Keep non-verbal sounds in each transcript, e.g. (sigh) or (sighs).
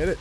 Get it?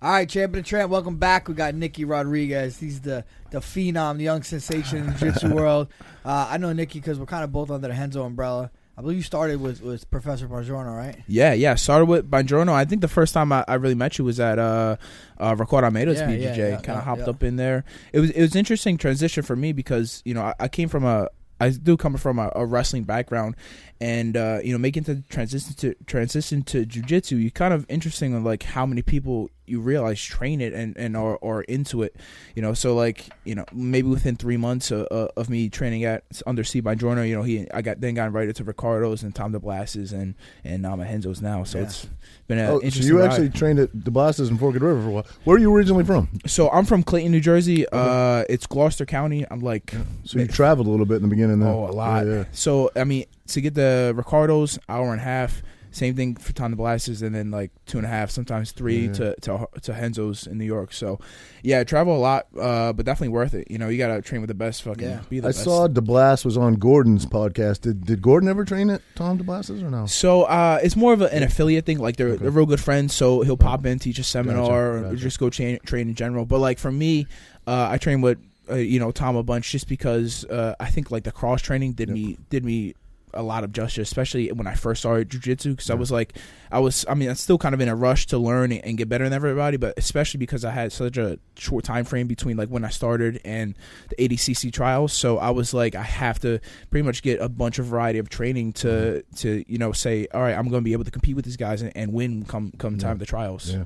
All right, Champion and Tramp, welcome back. We got Nicky Rodriguez. He's the the phenom, the young sensation in the jiu-jitsu (laughs) world. Uh, I know Nicky because we're kind of both under the Renzo umbrella. I believe you started with, with Professor Bongiorno, right? Yeah, yeah. Started with Bongiorno. I think the first time I, I really met you was at uh, uh, Ricardo Almeida's Yeah, BJJ. yeah, yeah, kind of hopped up in there. It was it was interesting transition for me because you know I, I came from a I do come from a, a wrestling background, and uh, you know making the transition to transition to jujitsu, you kind of interesting on like how many people you realize train it and and are, are into it, you know. So like you know maybe within three months of, of me training at under by Bongiorno, you know he I got then got invited to Ricardo's and Tom DeBlass's and and now I'm at Renzo's now. So Yeah. it's been an Oh, so you ride. actually trained at DeBlass's in Forked River for a while. Where are you originally from? So I'm from Clayton, New Jersey. Uh, it's Gloucester County. I'm like, So you traveled a little bit in the beginning. Then. oh, a lot. Yeah, yeah. So I mean, to get the Ricardos, hour and a half. Same thing for Tom DeBlass's, and then like two and a half, sometimes three Yeah. to, to to Renzo's in New York. So, yeah, I travel a lot, uh, but definitely worth it. You know, you gotta train with the best. Fucking Yeah. be the I best. saw DeBlass was on Gordon's podcast. Did Did Gordon ever train at Tom DeBlass's or no? So uh, it's more of a, an affiliate thing. Like they're, Okay. they're real good friends, so he'll pop in, teach a seminar, Gotcha, or just go train, train in general. But like for me, uh, I train with uh, you know Tom a bunch just because uh, I think like the cross training did Yep. me did me a lot of justice, especially when I first started jujitsu. Because I was like, I was, I mean, I'm still kind of in a rush to learn and get better than everybody, but especially because I had such a short time frame between like when I started and the ADCC trials. So I was like, I have to pretty much get a bunch of variety of training to Mm-hmm. to you know say, all right, I'm going to be able to compete with these guys and, and win come come time Yeah. of the trials. Yeah.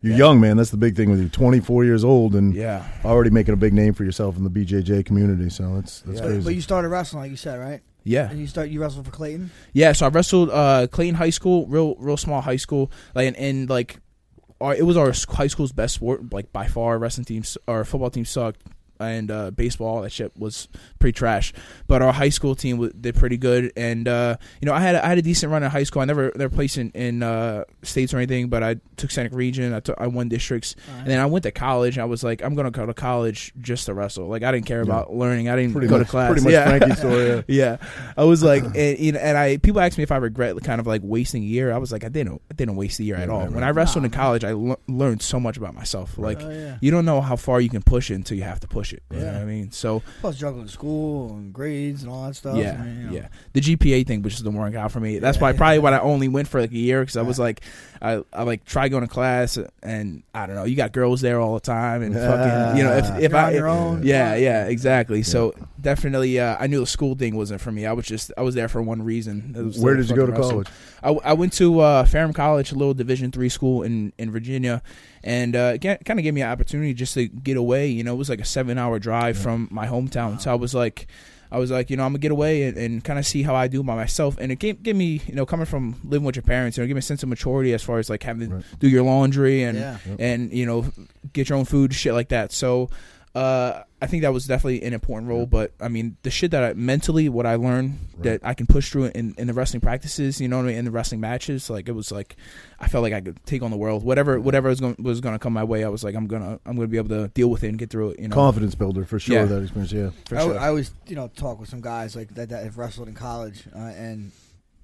You're Yeah. young, man. That's the big thing with you. 24 years old and Yeah. already making a big name for yourself in the BJJ community. So that's that's Yeah. Crazy. but you started wrestling, like you said, right? Yeah. And you start you wrestled for Clayton. Yeah, so I wrestled uh, Clayton High School, real real small high school, like and, and like our it was our high school's best sport, like by far. Wrestling teams, our football team sucked, and uh, baseball that shit was pretty trash. But our high school team did pretty good, and uh, you know I had a, I had a decent run in high school. I never never placed in, in uh, states or anything, but I took Scenic Region. I took I won districts, and then I went to college. And I was like, I'm gonna go to college just to wrestle. Like I didn't care Yeah. about learning. I didn't pretty go much, to class. Pretty much yeah. Frankie's story. Yeah. (laughs) yeah, I was like, (laughs) and, you know, and I people ask me if I regret kind of like wasting a year. I was like, I didn't, I didn't waste a year at Right, all. right, When right. I wrestled in college, I learned so much about myself. Like, oh, yeah. you don't know how far you can push it until you have to push it. You know Yeah. what I mean? So Plus juggling school and grades and all that stuff. yeah, I mean, you know. yeah. The GPA thing, which is the work out for me. That's Yeah. why probably why I only went for like a year because I was like, I, I like try going to class and I don't know. You got girls there all the time and fucking, you know, if (laughs) if You're I on your own. yeah, yeah, exactly. So definitely, uh, I knew the school thing wasn't for me. I was just, I was there for one reason. Where did you go to fucking wrestle. college? I, I went to uh, Ferrum College, a little Division three school in in Virginia, and uh, it kind of gave me an opportunity just to get away. You know, it was like a seven hour drive Yeah. from my hometown, so I was like. I was like, you know, I'm gonna get away and, and kind of see how I do by myself, and it gave, gave me, you know, coming from living with your parents, you know, give me a sense of maturity as far as like having Right. to do your laundry and yeah. Yep. and you know get your own food shit like that so uh i think that was definitely an important role but i mean the shit that i mentally what i learned Right. that i can push through in, in the wrestling practices you know what I mean, in the wrestling matches like it was like i felt like i could take on the world whatever whatever was going was going to come my way i was like i'm gonna i'm gonna be able to deal with it and get through it you know Confidence builder for sure. Yeah. That experience. Yeah. for I, sure. I always, you know, talk with some guys like that that have wrestled in college, uh, and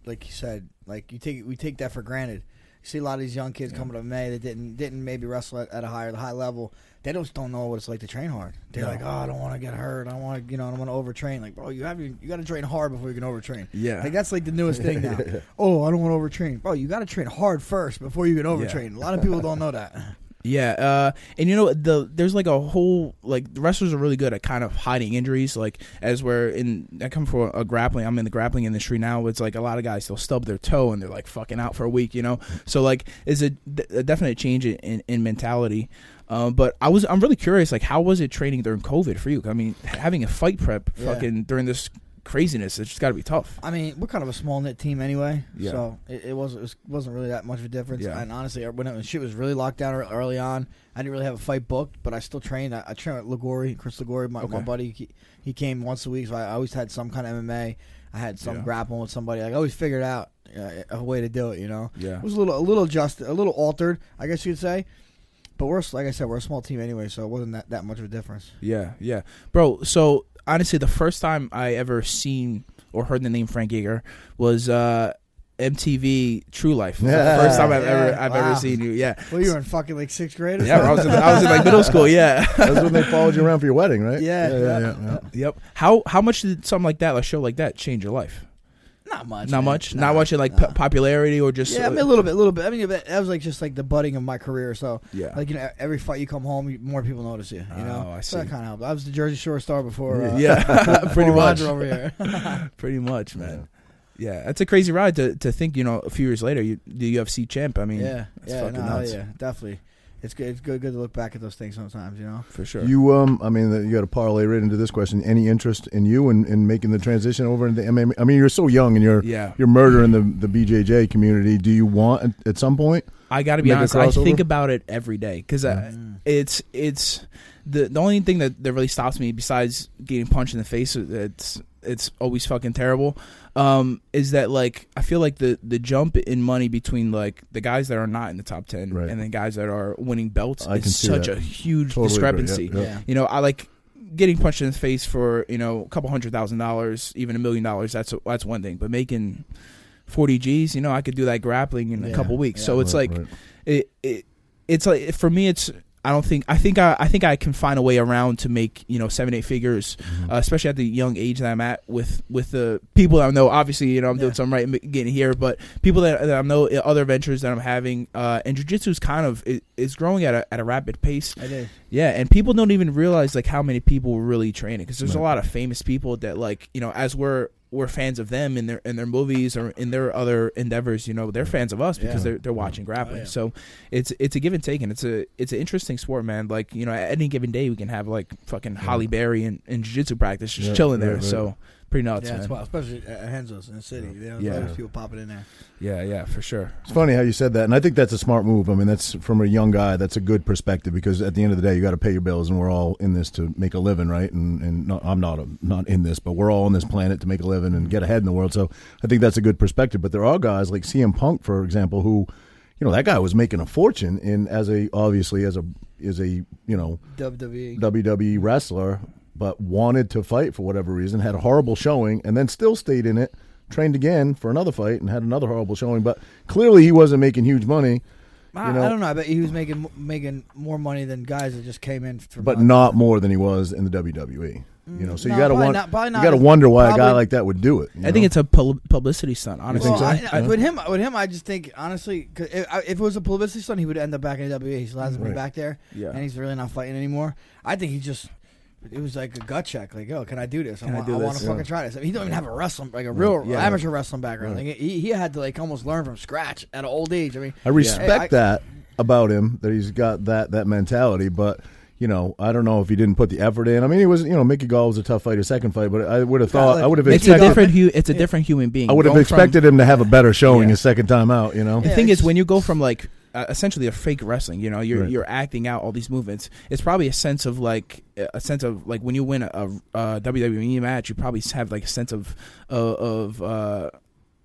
like you said, like you take we take that for granted. You see a lot of these young kids coming to May that didn't didn't maybe wrestle at, at a higher high level. They just don't know what it's like to train hard. They're No. like, oh, I don't want to get hurt. I don't want to, you know, I don't want to overtrain. Like, bro, you have you, you got to train hard before you can overtrain. yeah Like that's like the newest thing now. (laughs) oh, I don't want to overtrain, bro. You got to train hard first before you can overtrain. A lot of people don't know that. (laughs) Yeah, uh, and you know the there's like a whole like the wrestlers are really good at kind of hiding injuries. Like as we're in, I come from a grappling. I'm in the grappling industry now. It's like a lot of guys they'll stub their toe and they're like fucking out for a week. You know, so like is a, a definite change in in mentality. Um, but I was I'm really curious. Like how was it training during COVID for you? I mean, having a fight prep Yeah. fucking during this craziness. It's just got to be tough. I mean, we're kind of a small knit team anyway, Yeah. so it, it wasn't it was, wasn't really that much of a difference. Yeah. And honestly, when, it, when shit was really locked down early on, I didn't really have a fight booked, but I still trained. I, I trained with Liguori, Chris Liguori, my, my buddy. He, he came once a week, so I always had some kind of MMA. I had some Yeah. grappling with somebody. Like, I always figured out uh, a way to do it. You know, Yeah. it was a little a little adjusted, a little altered, I guess you could say. But we're like I said, we're a small team anyway, so it wasn't that, that much of a difference. Yeah, yeah, bro. So honestly, the first time I ever seen or heard the name Frank Edgar was uh, MTV True Life. Yeah. the first time I've ever I've wow. ever seen you. Yeah, Well, you were in fucking like sixth grade. Or yeah. bro, I was in. I was in like middle school. Yeah. That's when they followed you around for your wedding, right? Yeah, yeah, yeah, yeah. yeah. yep. How how much did something like that, a show like that, change your life? Not much. Not man. much. Nah, Not much in like nah. po- popularity or just. Yeah, I mean, a little bit, a little bit. I mean, that was like just like the budding of my career. So, Yeah. like you know, every fight you come home, you- more people notice you. You know, Oh, I so that see. kind of helped. I was the Jersey Shore star before. Uh, yeah, (laughs) (laughs) pretty before much. Over here. (laughs) Pretty much, man. Yeah, that's a crazy ride to to think. You know, a few years later, you the UFC champ. I mean, yeah, yeah, fucking no, nuts. yeah, definitely. It's good. It's good. Good to look back at those things sometimes. You know. for sure. You, um, I mean, you got to parlay right into this question. Any interest in you in, in making the transition over into MMA? I mean, you're so young and you're yeah, you're murdering the the BJJ community. Do you want at, at some point? I got to be honest. I think about it every day because it's it's the the only thing that, that really stops me besides getting punched in the face. It's it's always fucking terrible. Um, is that like I feel like the the jump in money between like the guys that are not in the top ten Right. and the guys that are winning belts I is such that. a huge Totally agree. discrepancy. Yeah, Yeah. You know, I like getting punched in the face for you know a couple hundred thousand dollars, even a million dollars. That's that's one thing, but making forty G's, you know, I could do that grappling in a couple weeks. yeah. So it's Right, like right. it, it it's like for me it's I don't think I think I, I think I can find a way around to make you know seven eight figures, Mm-hmm. uh, especially at the young age that I'm at with with the people that I know. Obviously, you know I'm doing Yeah. something right and getting here, but people that, that I know other ventures that I'm having, uh, and jujitsu is kind of it, is growing at a at a rapid pace. I did. Yeah, and people don't even realize like how many people really training because there's a lot of famous people that like you know as we're we're fans of them in their in their movies or in their other endeavors. You know, they're fans of us because Yeah. they're they're watching oh, grappling. yeah. So it's it's a give and take, and it's a it's an interesting sport, man. Like you know, at any given day we can have like fucking Halle Berry in, in jiu-jitsu practice just chilling there. So pretty nuts, yeah, man. it's wild, especially at Renzo's in the city. You know, Yeah. there's always people popping in there. Yeah, yeah, for sure. It's funny how you said that, and I think that's a smart move. I mean, that's from a young guy. That's a good perspective because at the end of the day, you got to pay your bills, and we're all in this to make a living, right? And and not, I'm not a, not in this, but we're all on this planet to make a living and get ahead in the world. So I think that's a good perspective. But there are guys like CM Punk, for example, who, you know, that guy was making a fortune in as a obviously as a is a you know WWE. WWE wrestler, but wanted to fight for whatever reason, had a horrible showing, and then still stayed in it, trained again for another fight, and had another horrible showing. But clearly, he wasn't making huge money, I, you know- I don't know. I bet he was making making more money than guys that just came in. For but nothing. not more than he was in the WWE. You know, so you got to wonder. not- probably You got to wonder why a guy like that would do it. you I think know? it's a pub- publicity stunt, honestly. Well, so? I, I, Yeah. with him, with him, I just think honestly, 'cause if, if it was a publicity stunt, he would end up back in the WWE. He still hasn't been back there, Yeah. and he's really not fighting anymore. I think he just. It was like a gut check, like, "Oh, can I do this? Can I want, do want this? to fucking Yeah. try this." I mean, he don't even have a wrestling, like a real Yeah. amateur wrestling background. Right. Like he, he had to like almost learn from scratch at an old age. I mean, I respect Hey, I- that about him that he's got that that mentality, but. You know, I don't know if he didn't put the effort in. I mean, he was, you know, Mickey Gall was a tough fighter, second fight, but I would have thought, I would have It's a expected, different. Hu- it's a different human being. I would have Going from- expected him to have a better showing Yeah. his second time out. You know, The Yeah, thing is, when you go from like uh, essentially a fake wrestling, you know, you're Right. you're acting out all these movements. It's probably a sense of like a sense of like when you win a, a, a WWE match, you probably have like a sense of of, of uh,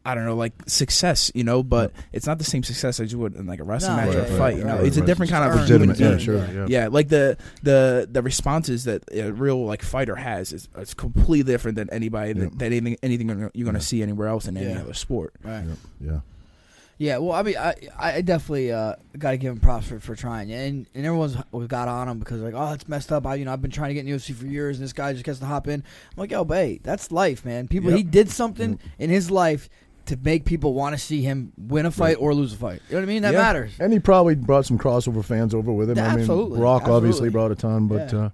I don't know, like success, you know. But it's not the same success as you would in like a wrestling No, match or a fight. right, you know, right, it's a different kind of Just legitimate. Yeah, sure. Yeah. Yeah, like the the the responses that a real like fighter has is it's completely different than anybody Yeah. that, that anything anything you're going to Yeah. see anywhere else in any Yeah. other sport. right. yeah. Yeah, well, I mean, I I definitely uh, got to give him props for, for trying, and and everyone's got on him because like, oh, it's messed up. I you know I've been trying to get in UFC for years, and this guy just gets to hop in. I'm like, yo, babe, that's life, man. People, he did something in his life to make people want to see him win a fight or lose a fight. You know what I mean? That Yeah. matters. And he probably brought some crossover fans over with him. Yeah, I mean, absolutely. Brock obviously brought a ton, but Yeah. uh,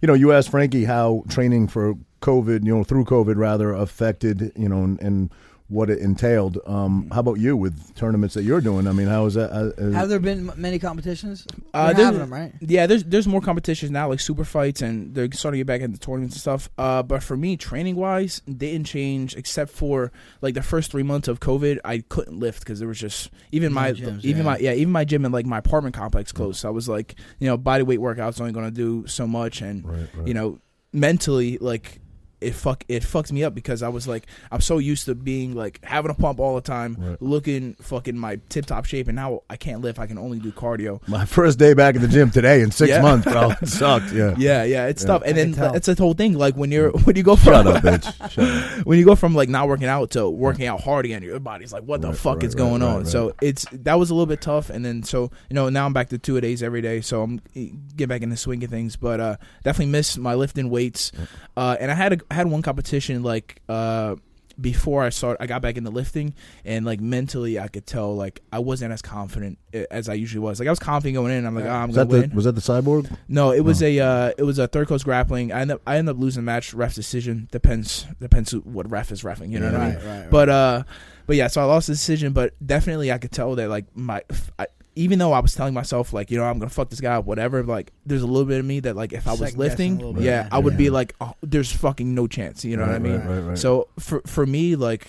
you know, you asked Frankie how training for COVID, you know, through COVID rather affected, you know, and, and what it entailed. Um, how about you with tournaments that you're doing? I mean, how is that? Uh, Have there been many competitions? Uh, there's- them, right? Yeah, there's there's more competitions now, like super fights, and they're starting to get back into tournaments and stuff. Uh, but for me, training wise, didn't change except for like the first three months of COVID. I couldn't lift because there was just even my gyms, even yeah. my yeah even my gym and like my apartment complex closed. So I was like, you know, body weight workouts only going to do so much, and right, right. you know, mentally like. It fuck it fucked me up because I was like I'm so used to being like having a pump all the time, Right. looking fucking my tip top shape, and now I can't lift. I can only do cardio. my first day back at the gym today in six Yeah. months, bro. It (laughs) sucked. Yeah. Yeah, yeah, it's Yeah. tough. And I then tell. it's a whole thing. Like when you're when you go from Shut up, bitch. (laughs) Shut up. when you go from like not working out to working out hard again, your body's like, what the Right, fuck right, is right, going right, on? right. So it's that was a little bit tough. And then so you know now I'm back to two a days every day. So I'm eh, get back in the swing of things. But uh, definitely miss my lifting weights. Uh, and I had a, I had one competition like uh, before I started. I got back into lifting, and like mentally, I could tell like I wasn't as confident eh, as I usually was. Like I was confident going in. I'm like, oh, I'm Was gonna win. the was that the cyborg? No, it was a uh, it was a third coast grappling. I end up I end up losing the match. Ref decision depends depends who, what ref is refing. You know what I mean? Right, right. But uh, but yeah. So I lost the decision, but definitely I could tell that like my I, even though I was telling myself like you know I'm gonna fuck this guy up whatever. Like there's a little bit of me that like if I was Second lifting, bit. yeah, Right, I would be like oh, there's fucking no chance. You know what I mean? Right, right, right. So for for me like.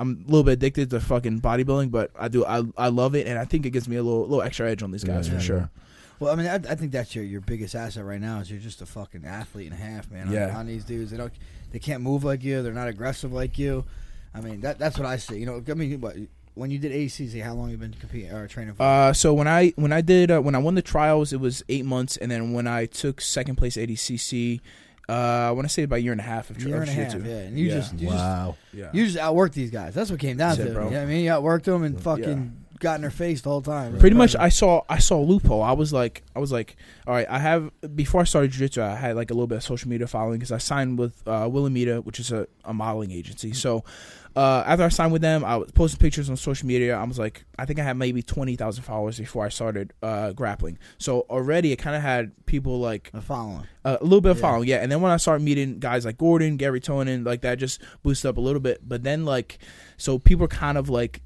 I'm a little bit addicted to fucking bodybuilding, but I do I I love it, and I think it gives me a little little extra edge on these guys Yeah, for yeah, sure. Well, I mean, I, I think that's your, your biggest asset right now is you're just a fucking athlete and a half, man. On, Yeah. on these dudes, they don't, they can't move like you. They're not aggressive like you. I mean, that that's what I see. You know, I mean, what when you did ACC, how long you been competing or training for? Uh, so when I when I did uh, when I won the trials, it was eight months, and then when I took second place at ADCC, uh, I want to say about a year and a half of, a year and a half, jiu-jitsu. yeah. And you Yeah. just you just wow. Yeah, you just outworked these guys. That's what came down That's to. it, bro. You know I mean? You outworked them and fucking got in their face the whole time. pretty much. I saw I saw a loophole. I was like I was like, all right. I have before I started jiu-jitsu, I had like a little bit of social media following because I signed with uh, Wilhelmina, which is a, a modeling agency. So. Uh, after I signed with them, I was posting pictures on social media. I was like, I think I had maybe twenty thousand followers before I started uh, grappling. So already, it kind of had people like the following. Uh, a little bit of Yeah. following, yeah. And then when I started meeting guys like Gordon, Garry Tonon, like that just boosted up a little bit. But then like, so people were kind of like,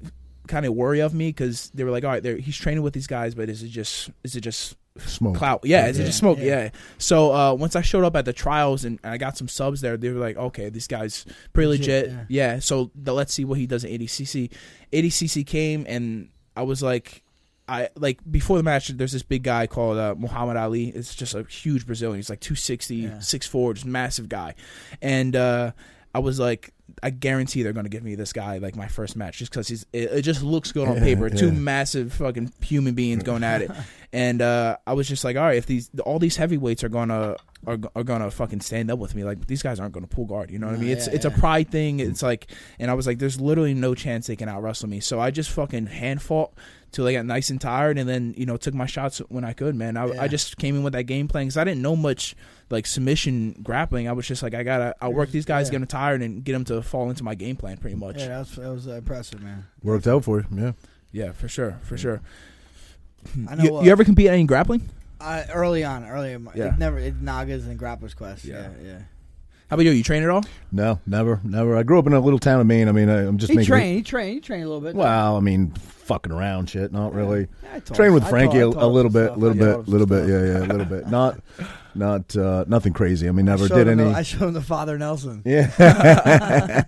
kind of worry of me because they were like, all right, he's training with these guys, but is it just, is it just Smoke. clout? Yeah, is it just smoke? Yeah. Yeah. So uh, once I showed up at the trials and I got some subs there, they were like, okay, this guy's pretty Legit, legit. yeah. Yeah. So the, let's see what he does at ADCC. ADCC came and I was like, I like before the match. There's this big guy called uh, Mahamed Aly. It's just a huge Brazilian. He's like 260, Yeah. 6'4", just massive guy. And uh, I was like, I guarantee they're gonna give me this guy like my first match just because he's. It, it just looks good on Yeah, paper. Two yeah. massive fucking human beings going at it. (laughs) And uh, I was just like, all right, if these all these heavyweights are gonna are, are gonna fucking stand up with me, like these guys aren't gonna pull guard. You know what I mean? It's yeah, it's yeah. a pride thing. It's like, and I was like, there's literally no chance they can out wrestle me. So I just fucking hand fought till I got nice and tired, and then you know took my shots when I could. Man, I, Yeah. I just came in with that game plan because I didn't know much like submission grappling. I was just like, I gotta I work these guys, Yeah. get them tired, and get them to fall into my game plan pretty much. Yeah, that was, that was uh, impressive, man. Worked out for you. Yeah. Yeah, for sure, for sure. I know. You, uh, you ever compete in any grappling? I, early on, early in my, Yeah. it never it, NAGAs and Grappler's Quest. Yeah. Yeah, yeah. How about you? You train at all? No, never, never. I grew up in a little town of Maine. I mean, I, I'm just He making. trained. He trained. He trained a little bit. Well, I mean, fucking around shit. Not really. Taught- Train with Frankie taught- a, I a little bit, little bit, little bit. Yeah, yeah, a little bit. Not, (laughs) not, uh, nothing crazy. I mean, never I did any. The, I showed him the Father Nelson. Yeah. (laughs)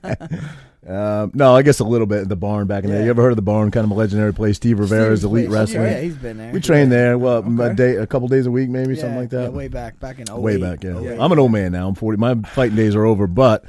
(laughs) um, no, I guess a little bit at the barn back in there. You ever heard of the barn? Kind of a legendary place. Steve Rivera's Steve's elite wrestling. Yeah, he's been there. We trained there. Well, Okay. a day, a couple days a week, maybe Yeah, something like yeah, that. way back, back in 08. Way back, yeah. 08. I'm an old man now. I'm 40. My fighting days are over, but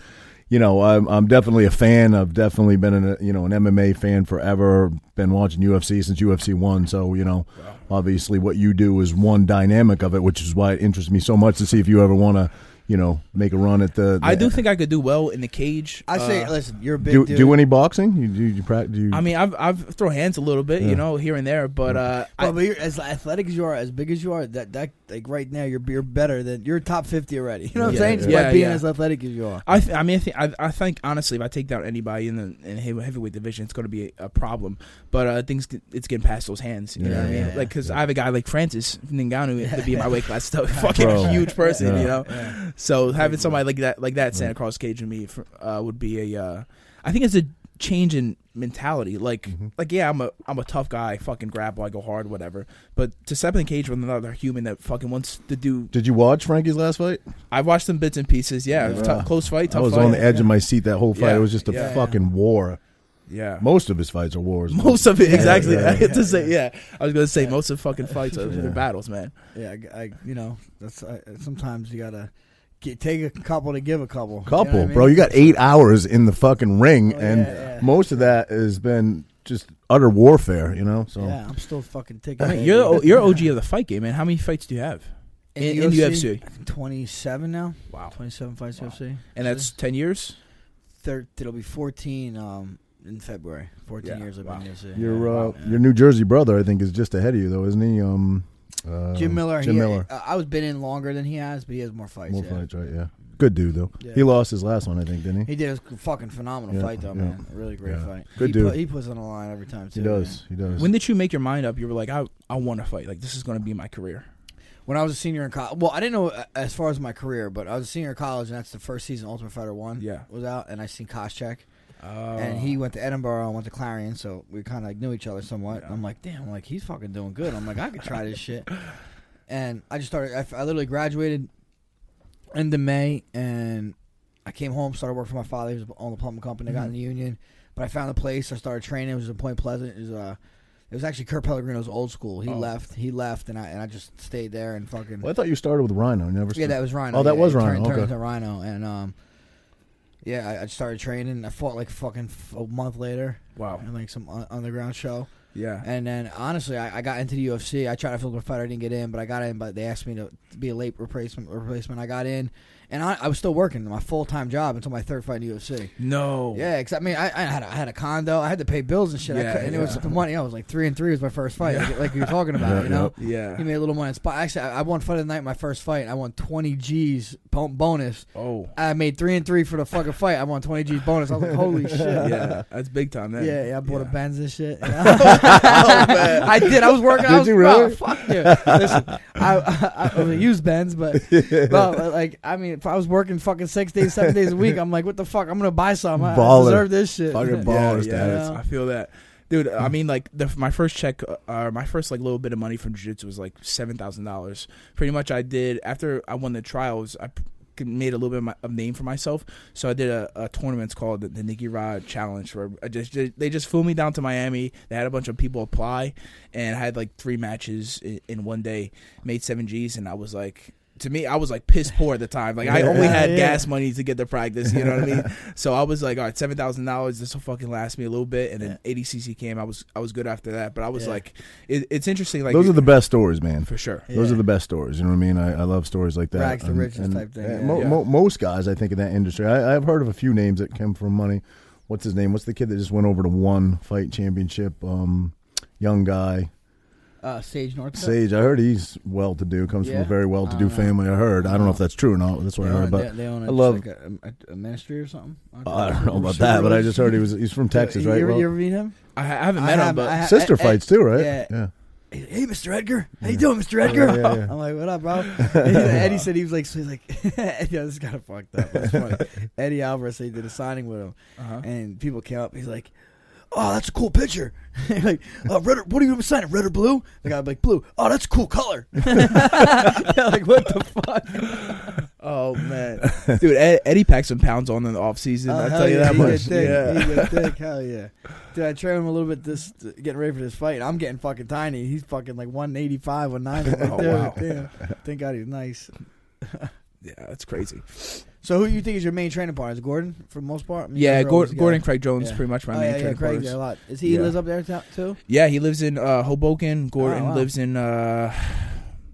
you know, I'm I'm definitely a fan. I've definitely been an you know an MMA fan forever. Been watching UFC since UFC one. So you know, obviously what you do is one dynamic of it, which is why it interests me so much to see if you ever want to you know make a run at the. I do think I could do well in the cage. I say, Uh, listen, you're a big do dude. do any boxing? You do you practice? You, I mean, I've I've throw hands a little bit, Yeah. you know, here and there, but uh, I, But, but you're as athletic as you are, as big as you are, that that like right now, you're you're better than you're top fifty already. (laughs) You know what Yeah, I'm saying? Just yeah. by being Yeah, as athletic as you are. I, th- I mean, I think, I, I think honestly, if I take down anybody in the in heavy- heavyweight division, it's going to be a, a problem. But uh, things, get- it's getting past those hands. You know Yeah, what I mean? yeah, like, yeah. because I have a guy like Francis Ngannou to be in my weight class, still (laughs) fucking Bro. huge person. You know, Yeah. So having somebody like that, like that, stand across the cage with me for, uh, would be a. Uh, I think it's a. change in mentality. Like, Mm-hmm. like yeah, I'm a I'm a tough guy. I fucking grapple. I go hard, whatever. But to step in the cage with another human that fucking wants to do. Did you watch Frankie's last fight? I watched some bits and pieces. Yeah, Yeah. tough- close fight. Tough I was fight. on the edge of my seat that whole fight. Yeah. It was just a Yeah. fucking war. Yeah. Most of his fights are wars. Most of it, exactly. yeah, (laughs) I had to say, yeah. I was gonna say most of fucking fights are (laughs) Yeah. battles, man. Yeah, I, I- you know, that's I, sometimes you gotta get, take a couple to give a couple. You know couple, I mean? bro. You got eight hours in the fucking ring, Oh, and yeah, yeah. most of that has been just utter warfare. You know, so Yeah, I'm still fucking taking. I you're the, you're OG of the fight game, man. How many fights do you have? in- in UFC? 27 now. Wow. 27 fights Wow. UFC. And that's ten years. Thir- it'll be 14 um, in February. 14 Yeah, years I've wow. been in UFC. your uh, Wow. your New Jersey brother, I think, is just ahead of you, though, isn't he? Um, uh, Jim Miller. Jim he, Miller. uh, I was been in longer than he has, but he has more fights. More yeah. fights, right? Yeah, good dude though. Yeah. He lost his last one, I think, didn't he? He did a fucking phenomenal Yeah, fight, though, yeah. man. A really great Yeah. fight. Good he dude. Put, he puts on the line every time too. He does. man. He does. When did you make your mind up? You were like, I I want to fight. Like this is gonna be my career. When I was a senior in college, well, I didn't know uh, as far as my career, but I was a senior in college, and that's the first season Ultimate Fighter One Yeah. was out, and I seen Koscheck, Uh, and he went to Edinboro and went to Clarion, so we kind of like knew each other somewhat. Yeah. I'm like, damn, I'm like he's fucking doing good. I'm like, I could try this shit, (laughs) and I just started. I literally graduated end of May, and I came home, started working for my father. He was on the plumbing company. I got in the union, but I found a place. I started training. It was in Point Pleasant. It was uh, it was actually Kurt Pellegrino's old school. He Oh. left. He left, and I and I just stayed there and fucking. Well, I thought you started with Rhino. You Never. Yeah, started- that was Rhino. Oh, that yeah, was Rhino, Turned, turned okay. into Rhino, and um, yeah, I, I started training. I fought like fucking f- a month later wow. in like some un- underground show, Yeah. and then honestly, I, I got into the UFC. I tried to fill a fight. I didn't get in, but I got in. But they asked me to, to be a late replacement. Replacement. I got in, and I, I was still working my full time job until my third fight in UFC. No. Yeah, because I mean, I, I had a, I had a condo. I had to pay bills and shit. I Yeah, could, and it was the money. I was like three and three was my first fight, Yeah. like, like you were talking about. (laughs) Yeah, you know. Yeah. He made a little money. Spot. Actually, I I won fight of the night. My first fight, I won twenty G's bonus. Oh. I made three and three for the fucking fight. I won twenty G's bonus. I was like, holy (laughs) shit. Yeah. That's big time. Then. Yeah, yeah, I bought a Yeah. Benz and shit. (laughs) Oh, I did. I was working. I Did was, you bro, really? fuck you. Listen, I, I, I, a used Benz, but bro, like, I mean, if I was working fucking six days, seven days a week, (laughs) I'm like, what the fuck? I'm gonna buy some. I, I Baller. deserve this shit. Fucking (laughs) Yeah, baller yeah. I feel that. Dude, I mean, like the, my first check, uh, my first like little bit of money from jiu-jitsu was like seven thousand dollars. Pretty much, I did after I won the trials. I made a little bit of, my, of name for myself, so I did a, a tournament called the, the Nicky Rod Challenge. Where I just they just flew me down to Miami. They had a bunch of people apply, and I had like three matches in, in one day. Made seven G's, and I was like. To me, I was like piss poor at the time. Like I only had yeah. gas money to get to practice. You know what I mean? (laughs) So I was like, all right, seven thousand dollars. This will fucking last me a little bit. And then ADCC came. I was I was good after that. But I was Yeah. like, it, it's interesting. Like Those are the best stories, man. for sure. Those are the best stories. You know what I mean? I, I love stories like that. Rags to riches and, type thing, yeah. mo- Yeah. mo- most guys, I think, in that industry, I, I've heard of a few names that came from money. What's his name? What's the kid that just went over to one fight championship? Um, young guy, Uh, Sage North. Sage. I heard he's well to do. Comes from a very well to do I know. family. I heard. I don't know if that's true or not. That's what They I heard. own, But they, they own a, I love- like a, a, a ministry or something. I don't know about that. But I just heard he was. He's from Texas, you, right? You, ever, Well, you ever meet him? I, I haven't I met have- him, but I ha- sister fights too, right? yeah. yeah. Hey, Mr. Edgar, how you doing, Mr. Edgar? Yeah, yeah, yeah. I'm like, what up, bro? (laughs) Eddie said he was like, so he's like, (laughs) yeah, this is kind of fucked up. Funny. (laughs) Eddie Alvarez said he did a signing with him, uh-huh. and people came up. He's like, oh, that's a cool picture. (laughs) like, uh, red or, what are you signing, red or blue? The guy like, blue. Oh, that's a cool color. (laughs) yeah, like, what the fuck? (laughs) oh man, dude, Ed, Eddie packed some pounds on in the off season. Oh, I tell you yeah, that much. thick. Yeah. He get thick. Hell yeah. Dude, I trained him a little bit this getting ready for this fight. I'm getting fucking tiny. He's fucking like 185, 190. Like, Oh, wow. damn. Thank God he's nice. yeah, that's crazy. So who do you think is your main training partner? Is Gordon for the most part? I mean, Yeah, Gordon, Gordon. Craig Jones, Yeah. pretty much my Oh, main yeah, yeah, training Craig's partners. there a lot. Is he Yeah. lives up there too? Yeah, he lives in uh, Hoboken. Gordon Oh, wow. lives in uh,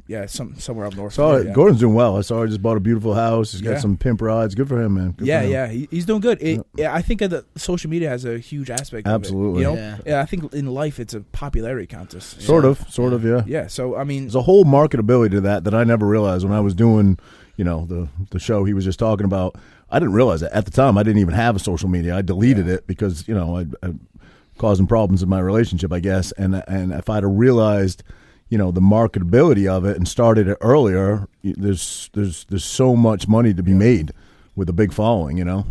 yeah, some somewhere up north. Saw Yeah, Gordon's doing well. I saw he just bought a beautiful house. He's got Yeah. some pimp rides. Good for him, man. Good yeah, him. yeah, he, he's doing good. It, yeah, I think the social media has a huge aspect. of it, Absolutely. you know. Yeah. Yeah. I think in life it's a popularity contest. Sort Yeah. of, sort of, yeah. Yeah, so I mean, There's a whole marketability to that that I never realized when I was doing, you know, the the show he was just talking about. I didn't realize that at the time. I didn't even have a social media. I deleted it because you know I, I causing problems in my relationship, I guess. And and if I'd have realized, you know, the marketability of it and started it earlier, there's there's there's so much money to be made with a big following. You know,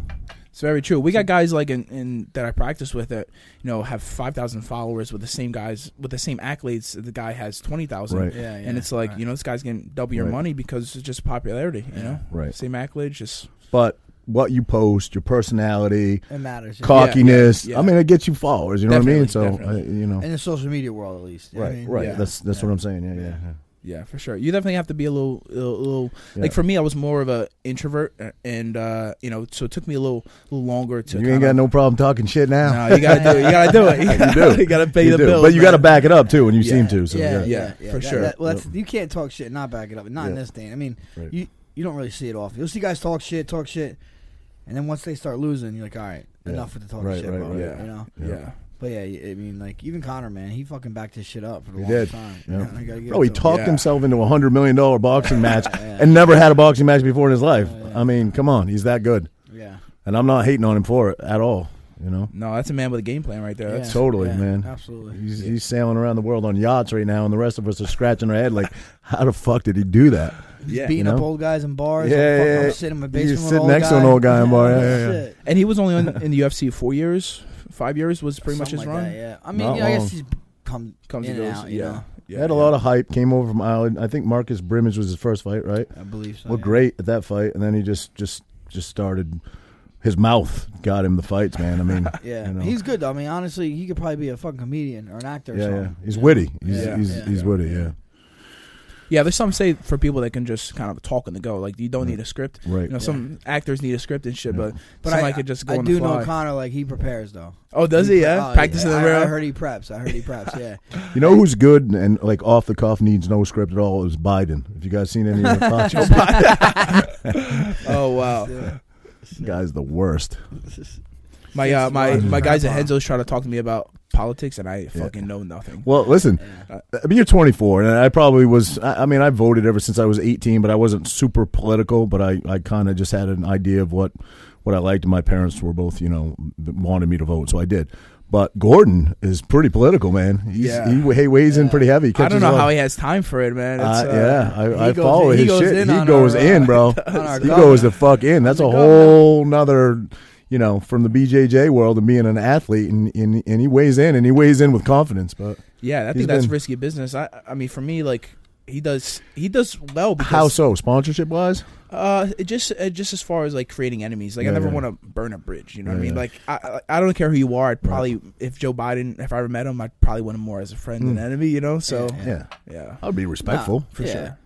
It's very true. We got guys like in, in that I practice with that you know have five thousand followers with the same guys with the same accolades. The guy has twenty thousand, Right. Yeah, and it's like you know this guy's getting double your Right. money because it's just popularity. You know, Right. Same accolades, just But what you post, your personality, it matters. yeah. cockiness. yeah. I mean, it gets you followers. You know what I mean? So Definitely, uh, definitely. you know, in the social media world, at least. you know what I right, mean? right. Yeah. That's that's Yeah. what I'm saying. Yeah, yeah. yeah. Yeah, for sure. You definitely have to be a little, a little, little Yeah. like for me, I was more of a introvert, and uh, you know, so it took me a little, little longer to. You ain't kinda- got no problem talking shit now. No, you gotta do it. You gotta do it. (laughs) (laughs) You do. you gotta pay You the do. bills, but you got to back it up too, when you seem to. So yeah, yeah, yeah, Yeah, for that- sure. that- well, that's, you can't talk shit and not back it up. Not in this thing. I mean, Right. you you don't really see it often. You'll see guys talk shit, talk shit, and then once they start losing, you're like, all right, Yeah. enough with the talking Right, shit, right, bro. right. Yeah. You know. Yeah. But yeah, I mean, like even Conor, man, he fucking backed his shit up for the He longest time. Yeah. (laughs) You know, I gotta give Bro, he talked Yeah. himself into a hundred million dollar boxing (laughs) match Yeah. and never had a boxing match before in his life. Yeah, yeah. I mean, come on, he's that good, Yeah. and I'm not hating on him for it at all. You know, No, that's a man with a game plan right there. That's yeah. totally, yeah, man. Absolutely. he's he's sailing around the world on yachts right now, and the rest of us are scratching our head like, (laughs) how the fuck did he do that? He's Yeah, beating you up old guys in bars. Yeah, I'm, fucking, yeah, I'm sitting in my You basement. sit with an old next to an old guy in bar, yeah, yeah, yeah. And he was only on, in the UFC four years, five years was pretty much his Something run. that, yeah. I mean, Not yeah, I long. guess he's come Comes in and and goes. out. You yeah. know, yeah. He had a lot of hype. Came over from Ireland. I think Marcus Brimage was his first fight, right? I believe so. Looked yeah. great at that fight, and then he just just just started. His mouth got him the fights, man. I mean, (laughs) Yeah, you know. he's good though. I mean, honestly, he could probably be a fucking comedian or an actor. Or yeah, yeah. He's Yeah. witty. He's Yeah, he's, yeah. he's witty. Yeah, Yeah, there's some say for people that can just kind of talk on the go. Like you don't Right. need a script. right. You know, some actors need a script and shit, Yeah. but, But somebody I, could just go I on do the fly. know Conor. Like he prepares though. oh, does he? pre- oh, Yeah, oh, practicing I, the real. I heard he preps. I heard he preps. Yeah. (laughs) You know who's good and, and, like off the cuff needs no script at all is Biden. Have you guys seen any of the (laughs) thoughts? oh, (laughs) oh wow. guy's the worst. My uh, my my guys at Renzo's trying to talk to me about politics, and I fucking know nothing. Well, listen, I mean, you're 24, and I probably was. I I mean, I voted ever since I was 18, but I wasn't super political. But I, I kind of just had an idea of what, what I liked, and my parents were both, you know, wanted me to vote, so I did. But Gordon is pretty political, man. He's, Yeah. he, he weighs in pretty heavy. I Catches don't know on. how he has time for it, man. It's, Uh, uh, yeah, I, I he goes- follow he his goes shit. in he on goes our, uh, in, (laughs) bro. on our he governor. goes the fuck in. That's a On the governor. whole nother, you know, from the BJJ world and being an athlete, and, and and he weighs in, and he weighs in with confidence. But yeah. I think that's been- risky business. I I mean, for me, like he does he does well because how so, sponsorship wise? Uh, it just uh, just as far as like creating enemies, like Yeah, I never yeah. want to burn a bridge. You know what I mean? yeah. Like I I I don't care who you are. I'd probably if Joe Biden, if I ever met him, I'd probably want him more as a friend than Mm. enemy. You know? So Yeah. Yeah, yeah, I would be respectful. for Yeah. sure.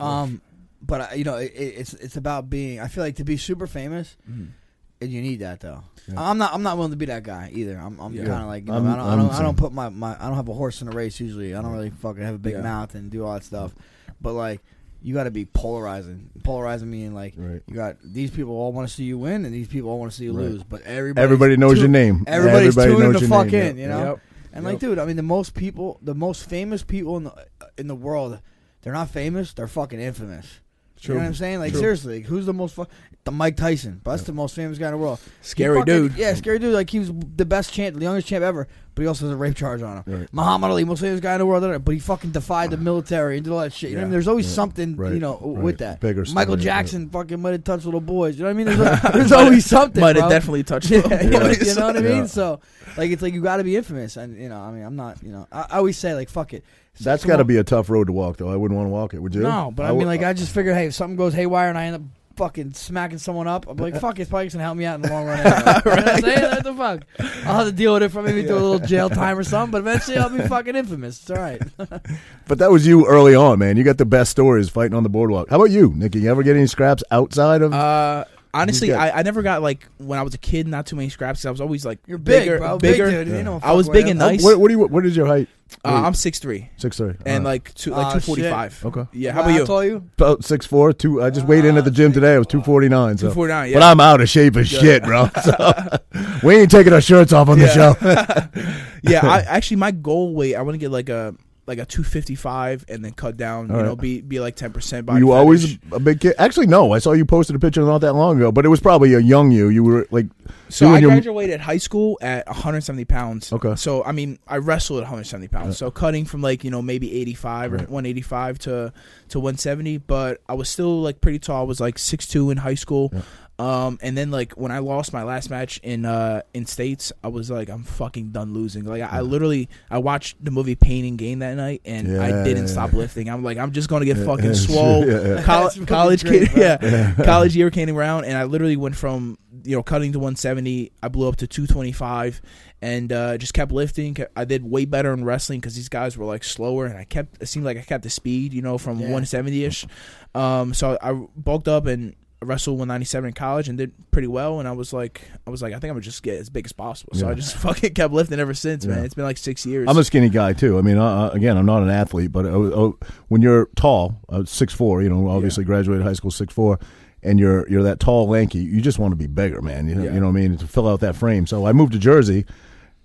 Um, but you know, it, it's it's about being. I feel like to be super famous, Mhm. And you need that though. Yeah. I'm not. I'm not willing to be that guy either. I'm. I'm Yeah. kind of like. You know, I'm- I don't. I don't, I don't put my, my. I don't have a horse in a race usually. I don't really fucking have a big Yeah. mouth and do all that stuff. But like, you got to be polarizing. Polarizing meaning like Right. you got these people all want to see you win, and these people all want to see you Right. lose. But everybody. Everybody knows your name. Everybody's Everybody tuning knows the fuck name. in. Yeah. You know. Yep. And like, dude, I mean, the most people, the most famous people in the in the world, they're not famous. They're fucking infamous. You know what I'm saying? Like True. seriously, like, who's the most? Fu- the Mike Tyson, but that's the most famous guy in the world. Scary fucking- dude. Yeah, scary dude. Like he was the best champ, the youngest champ ever, but he also has a rape charge on him. Right. Muhammad Ali, most famous guy in the world, but he fucking defied the (sighs) military and did all that shit. You know what I mean? There's always something, you know, with that. Bigger Michael Jackson fucking might have touched little boys. You know what I mean? (laughs) There's, there's always something. Might bro. have definitely touched. (laughs) Yeah, the you know, boys. you know what I mean? (laughs) So, like, it's like you got to be infamous, and you know, I mean, I'm not, you know, I, I always say like, fuck it. That's got to be a tough road to walk, though. I wouldn't want to walk it. Would you? No, but I, would- mean, like, I just figured, hey, if something goes haywire and I end up fucking smacking someone up, I'm like, (laughs) fuck, it's probably gonna help me out in the long run. Anyway. (laughs) You know what I'm saying? What the fuck? I'll have to deal with it for maybe do a little jail time or something, but eventually I'll be (laughs) fucking infamous. It's all right. But that was you early on, man. You got the best stories fighting on the boardwalk. How about you, Nikki? You ever get any scraps outside of? Uh, honestly, I, I never got like when I was a kid, not too many scraps. 'cause I was always like You're big, bigger, bro. bigger. Big dude. You know, I was big with and. Nice. what, what, do you, what is your height? Uh, I'm six three Six three. and Uh, like two like Oh, two forty five. okay. Yeah, how Wow, about you? tall are you? About six four, two. I just weighed in at the gym today. I was two forty nine. So. Two forty nine. But I'm out of shape as shit, bro. (laughs) So, we ain't taking our shirts off on the show. (laughs) yeah, I (laughs) actually my goal weight I want to get like a like a 255 and then cut down, All you know, be be like 10% Were body you always a big kid? Actually, no. I saw you posted a picture not that long ago, but it was probably a young you. You were like, So I your- graduated high school at 170 pounds. Okay. So I mean, I wrestled at 170 pounds. So cutting from like you know maybe 85 or 185 to to 170, but I was still like pretty tall. I was like 6'2 in high school. Yeah. Um, and then like when I lost my last match in uh in states, I was like, I'm fucking done losing. Like I, I literally I watched the movie Pain and Gain that night, and I didn't stop lifting. I'm like, I'm just gonna get Yeah, fucking yeah, (laughs) swole. yeah, (laughs) yeah. Col- college great, kid, bro. yeah, (laughs) college year came around, and I literally went from you know cutting to 170. I blew up to 225, and uh, just kept lifting. I did way better in wrestling because these guys were like slower, and I kept. It seemed like I kept the speed, you know, from Yeah. 170 ish. Um, so I bulked up and wrestled 197 in college and did pretty well. And I was like, I was like, I think I'm gonna just get as big as possible. So Yeah. I just (laughs) fucking kept lifting ever since, man. Yeah. It's been like six years. I'm a skinny guy too. I mean, uh, uh, again, I'm not an athlete, but uh, uh, when you're tall, uh, six four, you know, obviously graduated high school six four, and you're you're that tall, lanky, you just want to be bigger, man. You, know- Yeah. you know what I mean? To fill out that frame. So I moved to Jersey.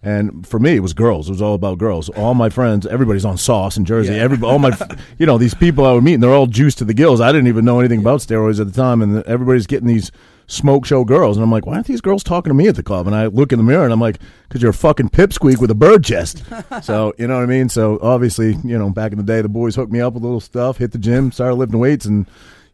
And for me, it was girls. It was all about girls. All my friends, everybody's on sauce in Jersey. Yeah. Every, all my, (laughs) you know, these people I would meet, and they're all juiced to the gills. I didn't even know anything about steroids at the time, and everybody's getting these smoke show girls, and I'm like, why aren't these girls talking to me at the club? And I look in the mirror, and I'm like, because you're a fucking pipsqueak with a bird chest. (laughs) so you know what I mean. So obviously, you know, back in the day, the boys hooked me up with little stuff, hit the gym, started lifting weights, and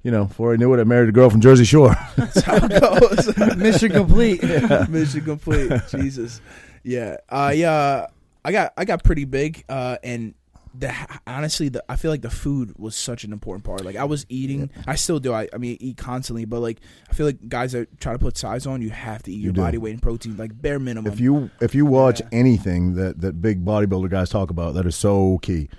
you know, before I knew it, I married a girl from Jersey Shore. That's how it goes. (laughs) Mission complete. Mission complete. Jesus. Yeah. Uh yeah. I got I got pretty big. Uh and the honestly the I feel like the food was such an important part. Like I was eating I still do. I I mean eat constantly, but like I feel like guys that try to put size on, you have to eat your do. body weight in protein, like bare minimum. if you if you watch Yeah. anything that that big bodybuilder guys talk about, that is so key.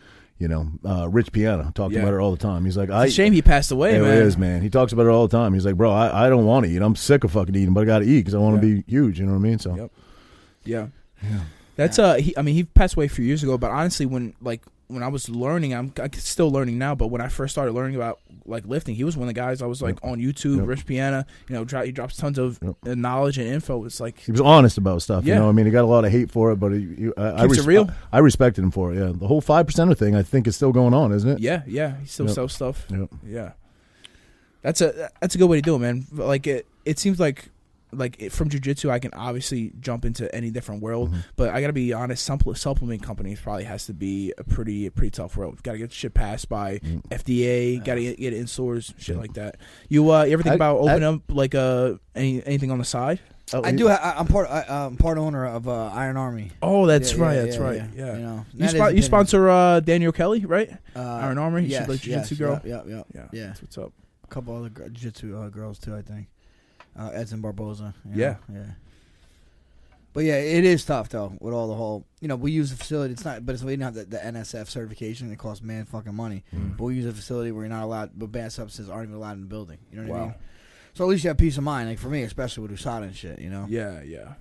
You know, uh, Rich Piana talks Yeah. about it all the time. He's like, I it's a shame he passed away, It man. is, man. He talks about it all the time. He's like, bro, I, I don't want to eat. I'm sick of fucking eating, but I got to eat because I want to Yeah. be huge. You know what I mean? So Yep. Yeah. That's uh he I mean he passed away a few years ago, but honestly when like when I was learning, I'm I still learning now, but when I first started learning about like lifting, he was one of the guys I was like on YouTube, Yep. Rich Piana, you know, dro- he drops tons of Yep. knowledge and info. It's like he was honest about stuff. Yeah. You know, I mean, he got a lot of hate for it, but he, he, I, I, it real. I, respected him for it. Yeah, the whole five percenter thing, I think, is still going on, isn't it? yeah, yeah, he still Yep. sells stuff. Yep. Yeah. That's a that's a good way to do it, man. Like it it seems like like it, from jujitsu, I can obviously jump into any different world, Mm-hmm. but I gotta be honest. Supple- supplement companies probably has to be a pretty a pretty tough world. Got to get shit passed by Mm. FDA. Got to get, get it in stores, shit like that. You uh, you ever think I- about opening I- up like uh any anything on the side? Oh, I do. I- I'm part. I, I'm part owner of uh, Iron Army. Oh, that's Yeah, right. yeah, that's yeah, right. Yeah. You know, You, spo- you sponsor uh, Danielle Kelly, right? uh, Iron Army? She's Yes, like jiu-jitsu girl? Yep, yep, yep. Yeah. Yeah. That's what's up. A couple other gr- jiu-jitsu uh, girls too. I think. Uh, Edson Barboza. Yeah. know, yeah. But yeah, it is tough though with all the whole. You know, we use a facility. It's not, but it's we don't have the, the NSF certification. It costs man fucking money. Mm. But we use a facility where you're not allowed. But banned substances aren't even allowed in the building. You know what I Wow. mean? So at least you have peace of mind. Like for me, especially with USADA and shit. You know. Yeah, yeah.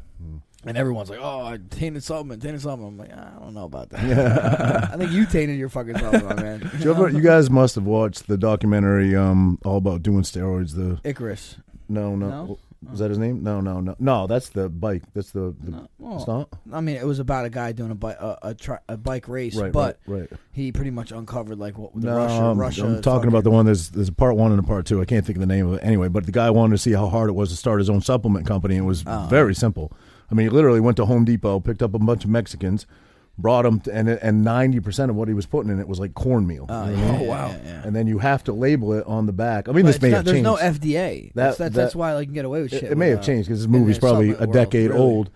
And everyone's like, "Oh, I tainted something, tainted something." I'm like, I don't know about that. (laughs) I think you tainted your fucking something, my man. You, ever, you guys must have watched the documentary um, all about doing steroids. The Icarus. No, no, No? was oh. that his name? No, no, no, no. That's the bike. That's the. the No, well, it's not I mean, it was about a guy doing a bike, a, a, tri- a bike race, right, but right, right. he pretty much uncovered like what the No, Russia. I'm, Russia I'm talking about the one. There's there's a part one and a part two. I can't think of the name of it anyway. But the guy wanted to see how hard it was to start his own supplement company. It was Oh. very simple. I mean, he literally went to Home Depot, picked up a bunch of Mexicans, brought him to, and and ninety percent of what he was putting in it was like cornmeal. Oh, you know yeah, what I yeah, wow. yeah, yeah. And then you have to label it on the back. I mean, But this may not- have there's changed. no FDA. That- that's, that's, that- that's why they can get away with it, shit. it may with, have uh, changed because this movie's probably a supplement world. decade Really. old.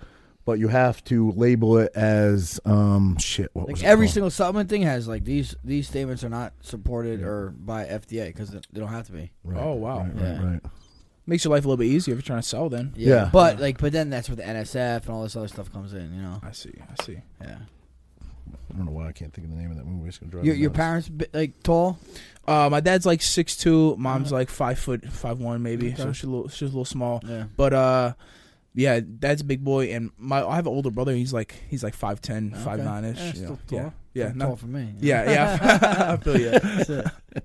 But you have to label it as um shit. What Like it every called? single supplement thing has like these these statements are not supported or by FDA because they don't have to be. Right, Oh, wow. Right, Yeah. right, right. Makes your life a little bit easier if you're trying to sell. Then Yeah. but like but then that's where the NSF and all this other stuff comes in. You know. I see. I see. Yeah. I don't know why I can't think of the name of that movie. It's gonna drive Your, me your nuts. parents bi- like tall? Uh, my dad's like six two. Mom's Uh-huh. like five foot five one maybe. So Okay. she's a little she's a little small. Yeah. But uh, yeah, dad's a big boy, and my I have an older brother. He's like he's like five ten, five nine ish. Yeah, Yeah, still tall. yeah, Still not- tall for me. yeah, yeah. (laughs) I feel you.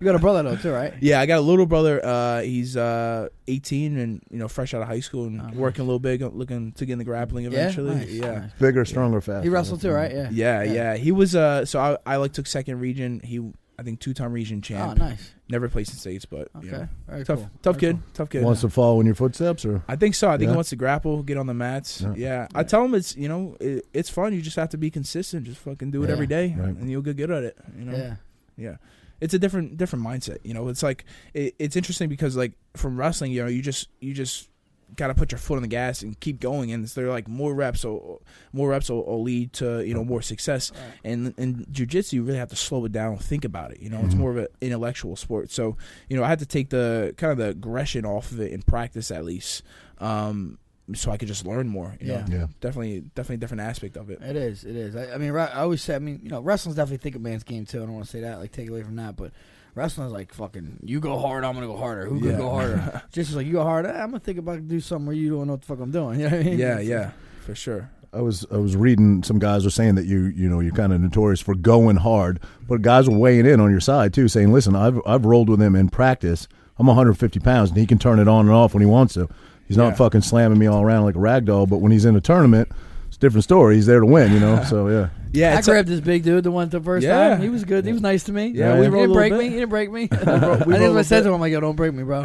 You got a brother though too, right? Yeah, I got a little brother. Uh, he's uh 18 and you know fresh out of high school and Oh, nice. working a little big, looking to get in the grappling eventually. Yeah. Nice, yeah. nice. bigger, stronger, faster. He wrestled too, right? Yeah. Yeah, Yeah. yeah, He was uh so I I like took second region. He I think two time region oh, champ. Oh, nice. Never placed in states, but Okay. you know. Very tough cool. tough Very kid, tough kid. Wants to follow in your footsteps, or I think so. I think Yeah. he wants to grapple, get on the mats. Yeah. Yeah, I tell him it's you know it, it's fun. You just have to be consistent. Just fucking do it Yeah. every day, Right. and you'll get good at it. You know, Yeah. yeah. It's a different different mindset. You know, it's like it, it's interesting because like from wrestling, you know, you just you just got to put your foot on the gas and keep going. And they're like more reps, or more reps will, will lead to you know more success. And in jujitsu, you really have to slow it down, think about it. You know, it's more of an intellectual sport. So you know, I had to take the kind of the aggression off of it in practice at least. Um, so I could just learn more. You know? Yeah. Yeah. definitely, definitely a different aspect of it. It is. It is. I, I mean, re- I always say. I mean, you know, wrestling's definitely think a man's game too. I don't want to say that, like take away from that, but wrestling's like fucking. You go hard, I'm gonna go harder. Who Yeah. could go harder? (laughs) Just like you go hard, I'm gonna think about do something where you don't know what the fuck I'm doing. (laughs) You know what I mean? Yeah, yeah, for sure. I was I was reading some guys were saying that you you know you're kind of notorious for going hard, but guys were weighing in on your side too, saying, "Listen, I've I've rolled with him in practice. I'm 150 pounds, and he can turn it on and off when he wants to. He's not Yeah. fucking slamming me all around like a rag doll. But when he's in a tournament, it's a different story. He's there to win, you know. (laughs) So yeah, Yeah, I it's a- grabbed this big dude the one the first Yeah. time. He was good. He was nice to me. Yeah, he we didn't break little me. He didn't break me. (laughs) (laughs) we I rolled think a I said to him, I'm like, yo, don't break me, bro.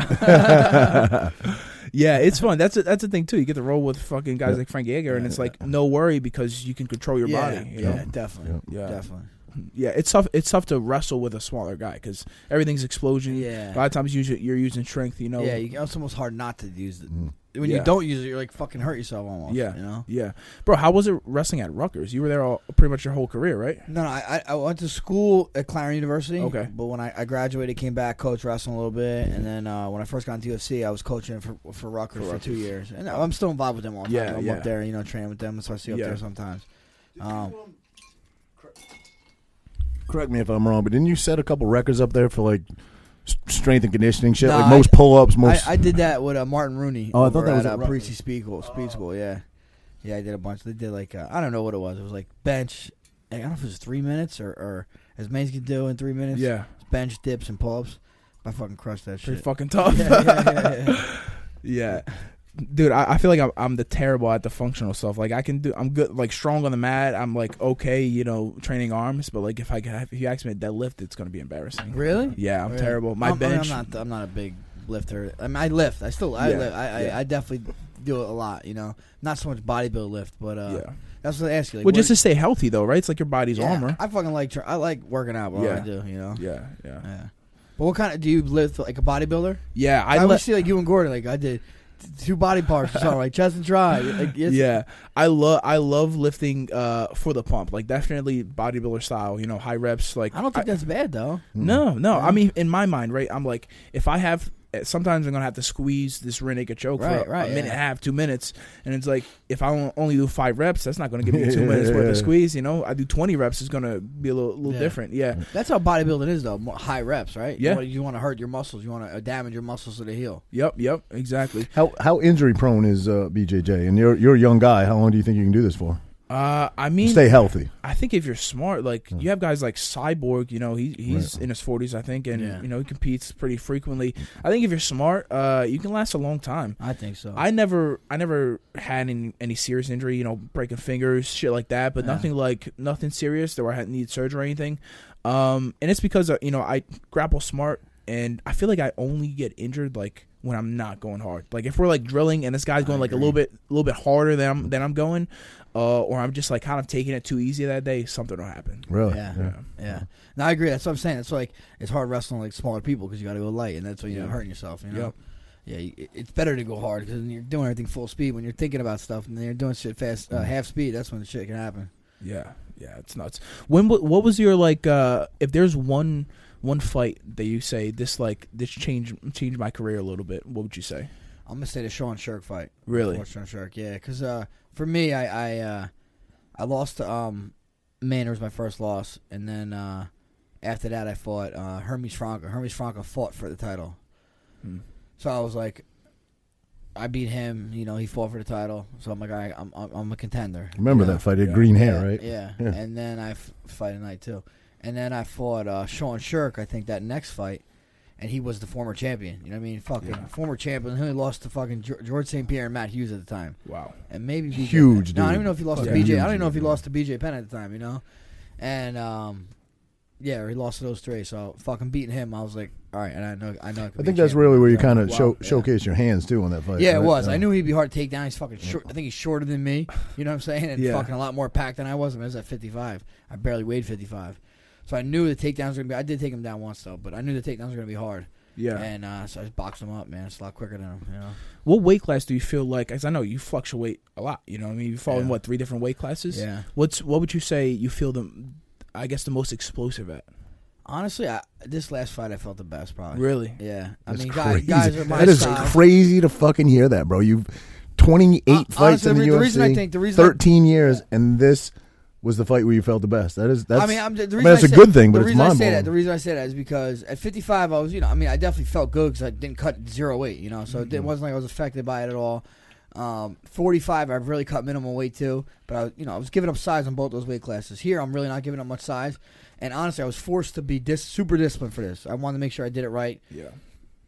Yeah, it's fun. That's a, that's the thing too. You get to roll with fucking guys like Frank Edgar, and it's like no worry because you can control your yeah, body. You yeah, know? definitely, Yeah. definitely. yeah. It's tough. It's tough to wrestle with a smaller guy because everything's explosion. Yeah. a lot of times you, you're using strength. You know. Yeah, you, it's almost hard not to use it. When Yeah. you don't use it, you're like fucking hurt yourself almost. yeah, you know. yeah, bro. How was it wrestling at Rutgers? You were there all, pretty much your whole career, right? No, no, I, I I went to school at Clarion University. Okay. But when I, I graduated, came back, coached wrestling a little bit, and then uh, when I first got into UFC, I was coaching for for Rutgers for, two years, and I'm still involved with them all the time. Yeah, I'm yeah. up there, you know, training with them, so I see up Yeah. there sometimes. Um, correct me if I'm wrong, but didn't you set a couple records up there for like s- strength and conditioning shit, No, like most pull ups, most I, I did that with uh, Martin Rooney. Oh, I thought that was at at uh. Parisi Speed School. Speed School, yeah, yeah. I did a bunch. They did like uh, I don't know what it was. It was like bench. I don't know if it was three minutes or, or as many as you could do in three minutes. Yeah, bench dips and pull ups. I fucking crushed that pretty shit. fucking tough. (laughs) yeah, yeah, yeah, yeah. (laughs) Yeah. Dude, I, I feel like I'm, I'm the terrible at the functional stuff. Like I can do, I'm good, like strong on the mat. I'm like okay, you know, training arms. But like if I can, if you ask me to deadlift, it's gonna be embarrassing. Really? Yeah, I'm Really? terrible. My I'm, bench. I'm not. I'm not a big lifter. I mean, I lift. I still. I Yeah, lift. I, I, yeah. I definitely do it a lot. You know, not so much bodybuild lift, but uh, yeah. that's what I ask you. Like, well, just to stay healthy though, right? It's like your body's yeah, armor. I fucking like. I like working out. What Yeah. I do. You know. Yeah, yeah, Yeah. But what kind of do you lift like a bodybuilder? yeah. I, I let, see like you and Gordon. Like I did two body parts like chest and try. Like, (laughs) yeah, I love I love lifting uh for the pump. Like definitely bodybuilder style. You know, high reps. Like I don't think that's bad though. No, no. Yeah. I mean, in my mind, right? I'm like, if I have, sometimes I'm gonna have to squeeze this rear naked choke Right, for right, a minute yeah. and a half, two minutes, and it's like, if I only do five reps, that's not gonna give me two minutes worth of (laughs) squeeze. You know, I do 20 reps, it's gonna be a little, little Yeah. different. Yeah, That's how bodybuilding is though. More high reps, right? Yeah. You want, to hurt your muscles. You want to damage your muscles so they heal. yep, yep, exactly. how how injury prone is uh, BJJ? And you're you're a young guy. How long do you think you can do this for? Uh, I mean, Stay healthy. I think if you're smart, like you have guys like Cyborg, you know, he he's in his 40s, I think, and Yeah. you know he competes pretty frequently. I think if you're smart, uh, you can last a long time. I think so. I never, I never had any, any serious injury, you know, breaking fingers, shit like that, but Yeah. nothing like nothing serious that where I had need surgery or anything. Um, and it's because uh, you know I grapple smart, and I feel like I only get injured like when I'm not going hard. Like if we're like drilling and this guy's going like a little bit, a little bit harder than I'm than I'm going, uh, or I'm just like kind of taking it too easy that day, something will happen. Really? Yeah. Yeah. Yeah, no, I agree. That's what I'm saying. It's like it's hard wrestling like smaller people because you got to go light, and that's when you're Yeah. hurting yourself. You know. Yep. Yeah, you- it's better to go hard because you're doing everything full speed. When you're thinking about stuff and then you're doing shit fast, uh, half speed, that's when the shit can happen. Yeah, yeah, it's nuts. When what was your like? uh If there's one one fight that you say this like this changed changed my career a little bit, what would you say? I'm gonna say the Sean Sherk fight. Really? Fought Sean Sherk, yeah. Because uh, for me, I I uh, I lost to um, Maynard was my first loss, and then uh, after that, I fought uh, Hermes Franco. Hermes Franco fought for the title, Hmm. so I was like, I beat him. You know, he fought for the title, so I'm like, I, I'm I'm I'm a contender. Remember you know? that fight? He had Yeah. green hair, yeah, right? Yeah. Yeah. And then I f- fight night too. And then I fought uh, Sean Sherk. I think that next fight, and he was the former champion. You know what I mean? Fucking Yeah. former champion. He only lost to fucking George St. Pierre and Matt Hughes at the time, Wow. and maybe BJ Huge Penn. No, I don't even know if he lost Yeah. to BJ. I don't even know if he dude, lost to BJ Penn at the time. You know, and um, yeah, he lost to those three. So fucking beating him, I was like, all right. And I know, I know. I could be think that's really where you kind of wow, show, yeah. showcase your hands too on that fight. Yeah, it was. Yeah. I knew he'd be hard to take down. He's fucking short. I think he's shorter than me. You know what I'm saying? And Yeah. fucking a lot more packed than I was. I, mean, I was at 55. I barely weighed 55. So I knew the takedowns were gonna be. I did take him down once though, but I knew the takedowns were gonna be hard. Yeah. And uh, so I just boxed him up, man. It's a lot quicker than him. you know. What weight class do you feel like? Because I know you fluctuate a lot. You know, what I mean, you fall in Yeah. what three different weight classes? Yeah. What's what would you say you feel the, I guess the most explosive at? Honestly, I, this last fight I felt the best, probably. Really? Yeah. I That's mean, guys, crazy. guys are my that is size. crazy to fucking hear that, bro. You've 28 Uh, fights honestly, in the, the re- the reason I think- the reason I- 13 years, and this was the fight where you felt the best. That is, that's, I mean, I'm, the I reason mean, that's I a say- good thing, but it's I mind blowing. the reason I say that is because at 55, I was, you know, I mean, I definitely felt good because I didn't cut zero weight, you know, so it Mm-hmm. didn't- wasn't like I was affected by it at all. Um, 45, I've really cut minimal weight too, but I, was, you know, I was giving up size on both those weight classes. Here, I'm really not giving up much size, and honestly, I was forced to be dis- super disciplined for this. I wanted to make sure I did it right. Yeah.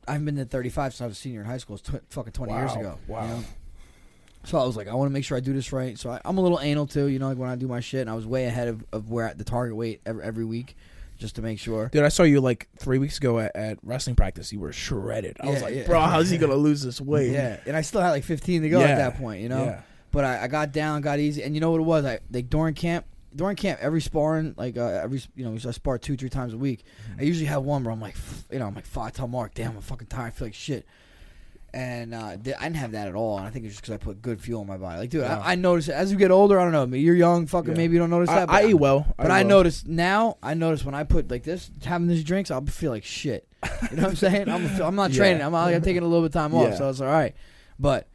I haven't been to 35 since I was a senior in high school. It's tw- fucking 20 years Wow. ago. you Wow. know? So I was like, I want to make sure I do this right. So I, I'm a little anal too, you know, like when I do my shit. And I was way ahead of, of where at the target weight every, every week, just to make sure. Dude, I saw you like three weeks ago at, at wrestling practice. You were shredded. I was like, yeah. bro, how's he (laughs) gonna lose this weight? Yeah, and I still had like 15 to go Yeah. at that point, you know. Yeah. But I, I got down, got easy, and you know what it was? I like during camp, during camp, every sparring, like uh, every you know, I spar two, three times a week. Mm-hmm. I usually have one where I'm like, you know, I'm like, I tell Mark, damn, I'm fucking tired, I feel like shit. And uh, I didn't have that at all, and I think it's just because I put good fuel in my body. Like, dude, Yeah. I, I notice it as you get older. I don't know, you're young, fucking, Yeah. maybe you don't notice that. But I eat well. but I will. notice now. I notice when I put like this, having these drinks, I'll feel like shit. You know what I'm saying? I'm, I'm not (laughs) Yeah. training. I'm, I'm taking a little bit of time off, so it's all right. But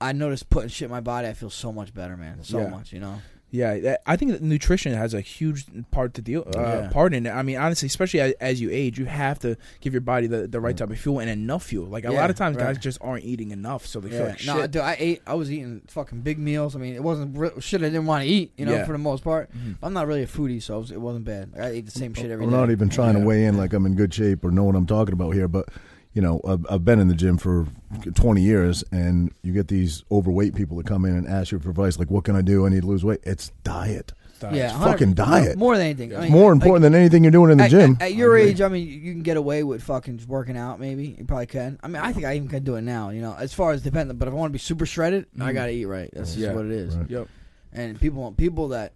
I noticed putting shit in my body. I feel so much better, man. So much, you know. Yeah, I think that nutrition has a huge part to deal uh, Yeah. part in it. I mean, honestly, especially as, as you age, you have to give your body the, the right type of fuel and enough fuel. Like a Yeah, lot of times, right. guys just aren't eating enough, so they feel like no, shit. dude, I ate. I was eating fucking big meals. I mean, it wasn't re- shit I didn't want to eat. You know, Yeah. for the most part. Mhm. I'm not really a foodie, so it, was, it wasn't bad. Like, I ate the same shit every I'm day. not even trying Yeah. to weigh in like I'm in good shape or know what I'm talking about here, but you know, I've, I've been in the gym for 20 years, and you get these overweight people that come in and ask you for advice, like, "What can I do? I need to lose weight." It's diet. Diet. Yeah, It's fucking diet. More than anything. I mean, More like, important than anything you're doing in the at, gym. At, at your I age, I mean, you can get away with fucking just working out. Maybe you probably can. I mean, I think I even can do it now. You know, as far as dependent. But if I want to be super shredded, I Mhm. gotta eat right. That's just what it is. Right. Yep. And people, people that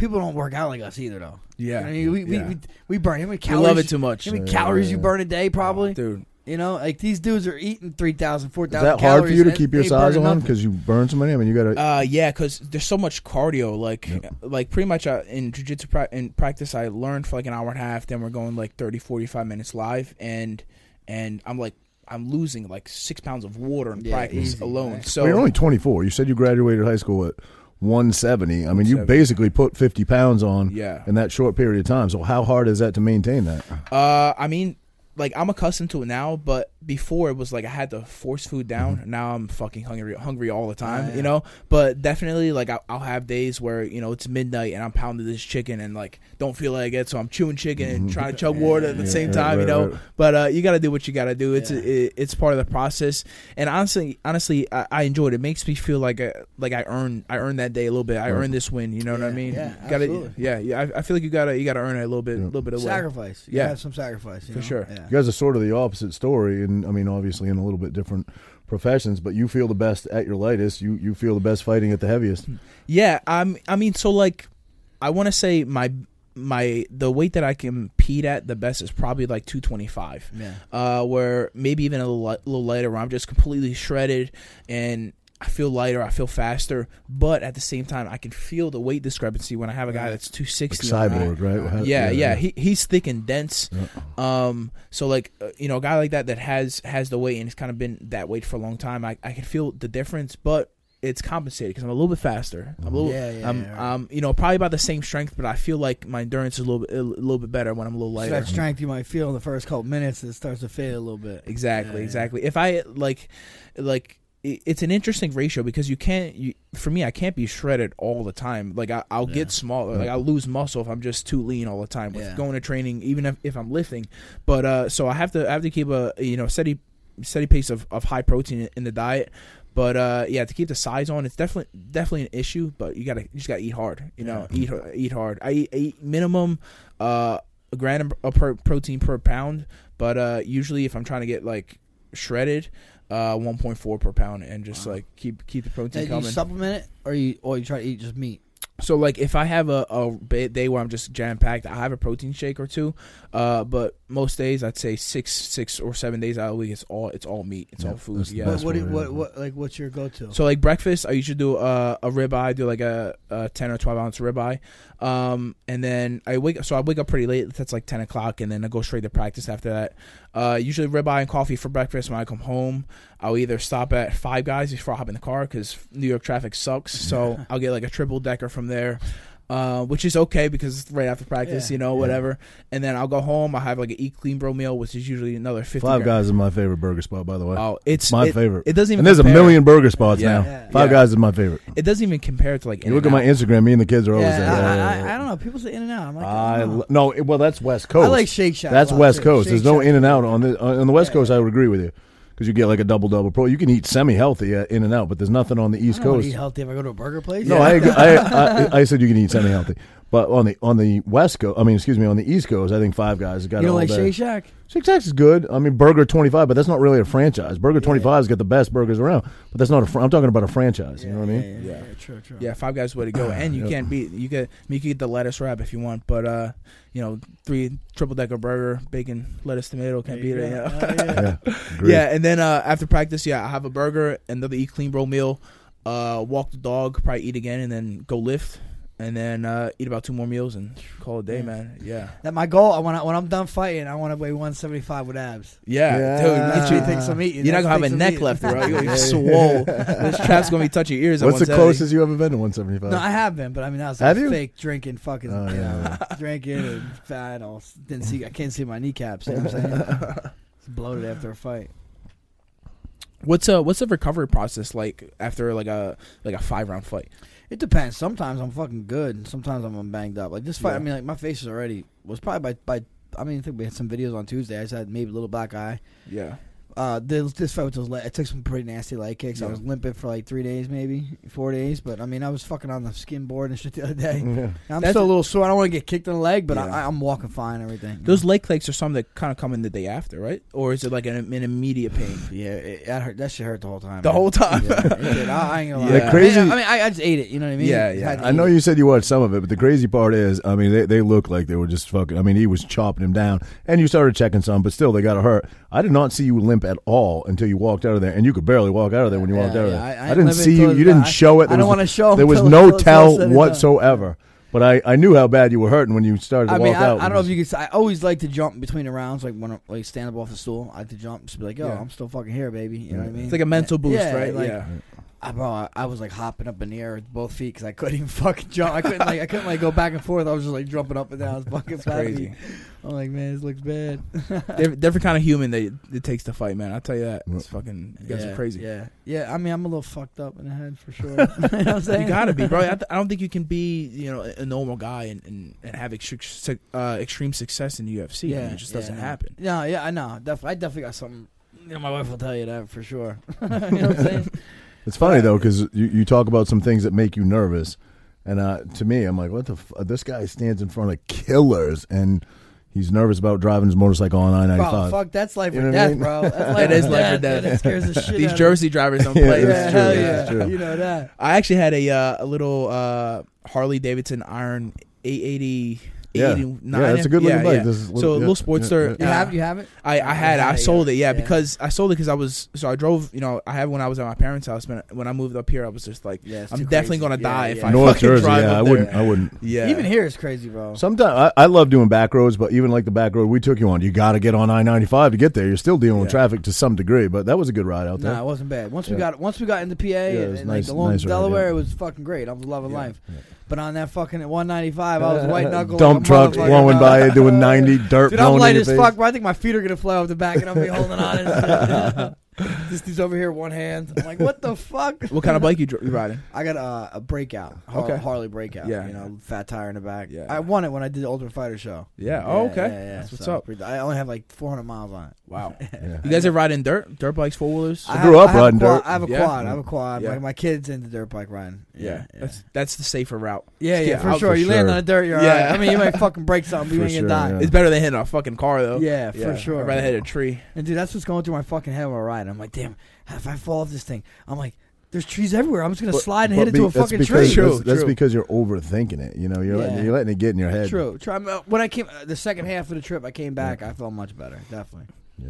people don't work out like us either, though. Yeah. I mean, we, yeah. we, we, we burn how many We calories? love it too much. How many Yeah, calories you yeah. burn a day? Probably. dude. You know, like these dudes are eating 3,000, Is that hard for you to keep your size burn on because you burn so many? I mean, you got to. Uh, yeah, because there's so much cardio. Like, Yep. like pretty much uh, in jujitsu pra- in practice, I learned for like an hour and a half. Then we're going like 30, 45 minutes live, and and I'm like I'm losing like six pounds of water in Yeah, practice easy, alone. right? So well, you're only 24. You said you graduated high school at 170. I mean, you 170. basically put 50 pounds on yeah, in that short period of time. So how hard is that to maintain that? Uh, I mean, like I'm accustomed to it now, but before it was like I had to force food down. Now I'm fucking hungry, hungry all the time, Ah, yeah. you know. But definitely, like I'll, I'll have days where you know it's midnight and I'm pounding this chicken and like don't feel like it, so I'm chewing chicken and Mhm. trying to chug Yeah, water at the yeah, same right, time, you know. right. But uh, you got to do what you got to do. It's Yeah. it, it's part of the process. And honestly, honestly, I, I enjoy it. It makes me feel like I, like I earned I earned that day a little bit. I Right. earned this win. You know what I mean? yeah, gotta, absolutely. yeah, yeah. I, I feel like you gotta you gotta earn it a little bit, a Yeah. little bit of way. sacrifice. You Yeah. have some sacrifice. you For know? sure. Yeah. You guys are sort of the opposite story, and I mean, obviously in a little bit different professions. But you feel the best at your lightest. You you feel the best fighting at the heaviest. Yeah, I'm. I mean, so like, I want to say my my the weight that I compete at the best is probably like 225. Yeah. Uh, where maybe even a little, little lighter, where I'm just completely shredded and I feel lighter, I feel faster, but at the same time, I can feel the weight discrepancy when I have a guy that's 260. on me. cyborg, right? How- Yeah, yeah, He he's thick and dense. Yeah. Um, so like uh, you know, a guy like that that has has the weight and it's kind of been that weight for a long time. I I can feel the difference, but it's compensated because I'm a little bit faster. I'm a little, Yeah, yeah, I'm, yeah, right. um, you know, probably about the same strength, but I feel like my endurance is a little bit a little bit better when I'm a little So lighter. that strength you might feel in the first couple minutes, it starts to fade a little bit. Exactly, Yeah, yeah. exactly. If I like, like i- it's an interesting ratio because you can't. You, for me, I can't be shredded all the time. Like I, I'll Yeah. get smaller. Like I'll lose muscle if I'm just too lean all the time with Yeah. going to training, even if, if I'm lifting. But uh, so I have to I have to keep a you know steady steady pace of, of high protein in the diet. But uh, yeah, to keep the size on, it's definitely definitely an issue. But you gotta you just gotta eat hard. You know, eat eat hard. I eat, I eat minimum uh, a gram of protein per pound. But uh, usually, if I'm trying to get like shredded, uh, 1.4 per pound, and just Wow. like keep keep the Now, protein do you coming. supplement it, or you or you try to eat just meat? So like if I have a, a ba- day where I'm just jam packed, I have a protein shake or two. Uh, but most days I'd say six, six or seven days out of the week, it's all it's all meat, it's Yeah, all food. that's the Yeah. But best what, do you- one, what yeah. what like what's your go to? So like breakfast, I usually do uh, a ribeye, do like a, a ten or twelve ounce ribeye, um, and then I wake. So I wake up pretty late. That's like ten o'clock, and then I go straight to practice after that. Uh, usually ribeye and coffee for breakfast. When I come home, I'll either stop at Five Guys before I hop in the car because New York traffic sucks. So (laughs) I'll get like a triple decker from there. Uh, which is okay because it's right after practice, Yeah, you know, yeah. whatever. And then I'll go home. I have like an eat clean bro meal, which is usually another fifty. Five gram- Guys is my favorite burger spot, by the way. Oh, it's my it- favorite. It doesn't even. and there's a million burger spots Yeah. now. Yeah. Five Yeah. Guys is my favorite. It doesn't even compare to like. You look at my Instagram. Me and the kids are always yeah, there. I, I. I, don't know. People say In and Out. I'm like, I I, don't know. lo- no, it- well that's West Coast. I like Shake Shack. That's lot, West too. Coast. Shake There's no Shack. In and Out on the on the West Yeah. Coast. I would agree with you because you get like a double double pro. You can eat semi healthy at uh, In and Out, but there's nothing on the I East wanna Coast. eat healthy if I go to a burger place. No, I. I, I (laughs) I said you can eat semi healthy, but on the on the West Coast, I mean, excuse me, on the East Coast, I think Five Guys has got you it don't all like day. Shake Shack? Shake Shack is good. I mean, Burger Twenty Five, but that's not really a franchise. Burger Twenty Five has got the best burgers around, but that's not a. Fr- I'm talking about a franchise. You know what I mean? Yeah, yeah, Yeah. yeah, true, true. Yeah, Five Guys way to go, and you Yep. can't beat. You get. I you can get the lettuce wrap if you want, but uh, you know, three triple decker burger, bacon, lettuce, tomato, can't beat There it. you You know? Oh, yeah. Yeah, (laughs) yeah, and then uh, after practice, yeah, I have a burger, another eat clean bro meal, uh, walk the dog, probably eat again, and then go lift, and then uh, eat about two more meals and call it a day, Yeah. man. Yeah, That my goal. I want when I'm done fighting, I want to weigh 175 with abs. yeah, Yeah. dude. That Get you, take some eating. you're not gonna have a neck eating. left, bro. You're Yeah. (laughs) swole. this trap's gonna be touching your ears. at What's the closest you ever been to 175? No, I have been, but I mean that was Have like you? fake drinking, fucking, Oh, you yeah, know, drinking and fat. All didn't see. I can't see my kneecaps. You know what I'm saying? (laughs) It's bloated after a fight. What's a what's the recovery process like after like a like a five round fight? It depends. Sometimes I'm fucking good, and sometimes I'm banged up. Like this fight, Yeah. I mean, like my face is already was probably by by. I mean, I think we had some videos on Tuesday. I just had maybe a little black eye. Yeah, Uh, this, this fight with those, le- I took some pretty nasty leg kicks. I was limping for like three days, maybe four days. But I mean, I was fucking on the skin board and shit the other day. (laughs) Yeah. I'm That's- still a little sore. I don't want to get kicked in the leg, but Yeah. I, I'm walking fine. and Everything. those leg kicks are some that kind of come in the day after, right? Or is it like an, an immediate pain (sighs) Yeah, it, that hurt. That shit hurt the whole time. the man. whole time? Yeah, it. I, I ain't gonna lie. Yeah. The crazy- I mean, I, mean, I, I just ate it. You know what I mean? Yeah, yeah. had to I know it. you said you watched some of it, but the crazy part is, I mean, they, they look like they were just fucking. I mean, he was chopping him down, and you started checking some, but still, they got to hurt. I did not see you limp at all until you walked out of there, and you could barely walk out of there when you walked Yeah, out of yeah, there. I- I I, didn't see you. You didn't I- show it. I There don't was- want to show. 'em There was no till it's all tell said and done. whatsoever. But I, I knew how bad you were hurting when you started to I walk mean, I, out. I don't know if you could. I always like to jump between the rounds, like when I like stand up off the stool. I like to jump, just be like, "Yo, Yeah. I'm still fucking here, baby." You know what I mean? It's like a mental boost, Yeah, right? like- yeah. I, bro, I, I was like hopping up in the air with both feet because I couldn't even fucking jump. I couldn't like I couldn't like go back and forth. I was just like jumping up and down. It's fucking crazy. I'm like, man, this looks bad. different, different kind of human that it takes to fight, man. I'll tell you that. It's fucking. You guys yeah, are crazy. Yeah, yeah. I mean, I'm a little fucked up in the head for sure. (laughs) (laughs) you know what I'm? You gotta be, bro. I, (laughs) th- I don't think you can be, you know, a normal guy and, and, and have extre- uh, extreme success in the UFC. I mean, it just doesn't no. happen. No, yeah, I know. Def- I definitely got something. You know, my wife will tell you that for sure. you know what I'm saying? It's funny though because you, you talk about some things that make you nervous, and uh, to me, I'm like, what the? F-? This guy stands in front of killers, and he's nervous about driving his motorcycle on I-95. fuck, that's life You or know what I death, mean? bro. That's (laughs) life That or is life or death. death. That scares the (laughs) shit These out of Jersey drivers don't play. me. that's Yeah, true, hell that's yeah. true. You know that. I actually had a uh, a little uh, Harley Davidson Iron 880. Yeah. 889. Yeah, that's a good looking Yeah, bike. yeah. This is So a yeah, little Sportster. You have you have it? I, I had it. I Yeah, sold it, yeah, yeah. because I sold it because I was so I drove. You know, I had when I was at my parents' house. But when I moved up here, I was just like, Yeah, I'm definitely crazy. gonna Yeah, die if yeah. I North fucking Jersey. drive Yeah, up I there. wouldn't. I wouldn't. Yeah, Even here is crazy, bro. Sometimes I, I love doing back roads, but even like the back road we took you on, you got to get on I-95 to get there. You're still dealing with traffic to some degree, but that was a good ride out there. Nah, it wasn't bad. Once we got once we got into PA and, was and nice- like along Delaware, it was fucking great. I was loving Yeah. life. But on that fucking 195, I was uh, white knuckle. Dump trucks blowing by you, doing 90, dirt Dude, I'm blowing light in your as face. fuck, bro. I think my feet are gonna fly off the back, and I'll be holding on. And shit. (laughs) this dude's over here, one hand. I'm like, what the fuck? (laughs) What kind of bike you, dr- you riding? I got a, a breakout, Har- Okay. Harley breakout. Yeah. you know, fat tire in the back. Yeah. I won it when I did the Ultimate Fighter show. Yeah. Oh, okay. Yeah, yeah, That's what's so up. pretty- I only have like 400 miles on it. Wow. (laughs) Yeah. You guys are riding dirt, dirt bikes, four wheelers. I grew have- up have a riding quad- dirt. I have a Yeah. quad. I have a quad. Yeah. My, my kid's into dirt bike riding. yeah, Yeah, yeah, that's that's the safer route. yeah, yeah, get for out sure. for you land sure. on the dirt, you're Yeah. alright. I mean, you might (laughs) fucking break something, but you For ain't gonna die. It's better than hitting a fucking car though. Yeah, for sure. I'd rather hit a tree. And dude, that's what's going through my fucking head while ride. I'm like, damn, if I fall off this thing, I'm like, there's trees everywhere. I'm just gonna But- slide and but hit be- into a that's fucking because, tree. True, That's, that's true. because you're overthinking it. You know, you're letting, you're letting it get in your head. True. Try uh, when I came uh, the second half of the trip, I came back. I felt much better. Definitely. Yeah.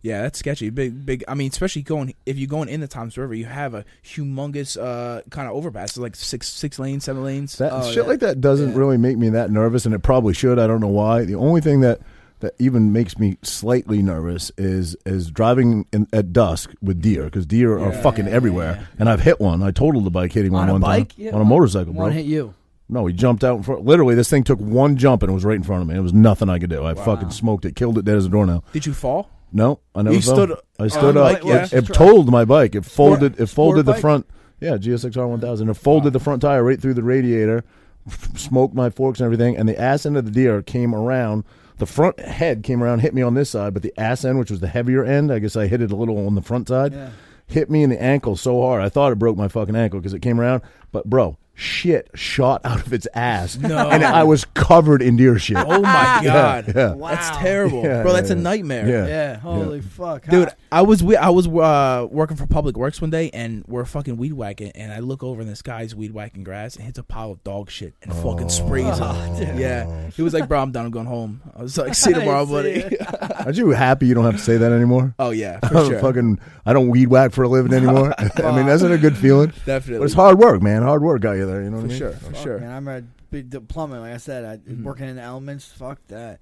Yeah, that's sketchy. Big, big. I mean, especially going if you're going in the Toms River, you have a humongous uh, kind of overpass, like six, six lanes, seven lanes. That Oh, shit yeah. like that doesn't Yeah. really make me that nervous, and it probably should. I don't know why. The only thing that that even makes me slightly nervous is is driving in, at dusk with deer because deer are Yeah, fucking yeah, everywhere. yeah. And I've hit one. I totaled the bike hitting one On a one bike? time Yeah, on a motorcycle, bro. One hit you. No, he jumped out in front. Literally, this thing took one jump and it was right in front of me. It was nothing I could do. I fucking smoked it, killed it dead as a doornail. Did you fall? No, I never You fell. stood I stood on up. bike, yeah. It, it totaled my bike. It folded. It folded the bike? front. Yeah, GSXR 1000. It folded the front tire right through the radiator, f- smoked my forks and everything, and the ass end of the deer came around. The front head came around, hit me on this side, but the ass end, which was the heavier end, I guess I hit it a little on the front side, Yeah. hit me in the ankle so hard. I thought it broke my fucking ankle because it came around. But bro, shit shot out of its ass, No. and I was covered in deer shit. Oh my (laughs) god, yeah. that's Wow. terrible, Yeah, bro. That's yeah, a nightmare. Yeah. Yeah. Holy fuck, Dude, I was wi- I was uh, working for Public Works one day, and we're fucking weed whacking, and I look over, and this guy's weed whacking grass, and hits a pile of dog shit and fucking sprays Oh, it. (laughs) dude. Yeah, he was like, "Bro, I'm done. I'm going home." I was like, (laughs) "See you tomorrow, see buddy." Aren't you happy you don't have to say that anymore? oh yeah, for sure, fucking, I don't weed whack for a living anymore. I mean, that's not a good feeling. definitely. But it's hard work, man. Hard work got you there. You know what for I mean? sure, for Fuck, sure. Man, I'm a big plumber. Like I said, I, Mm-hmm. working in the elements. Fuck that.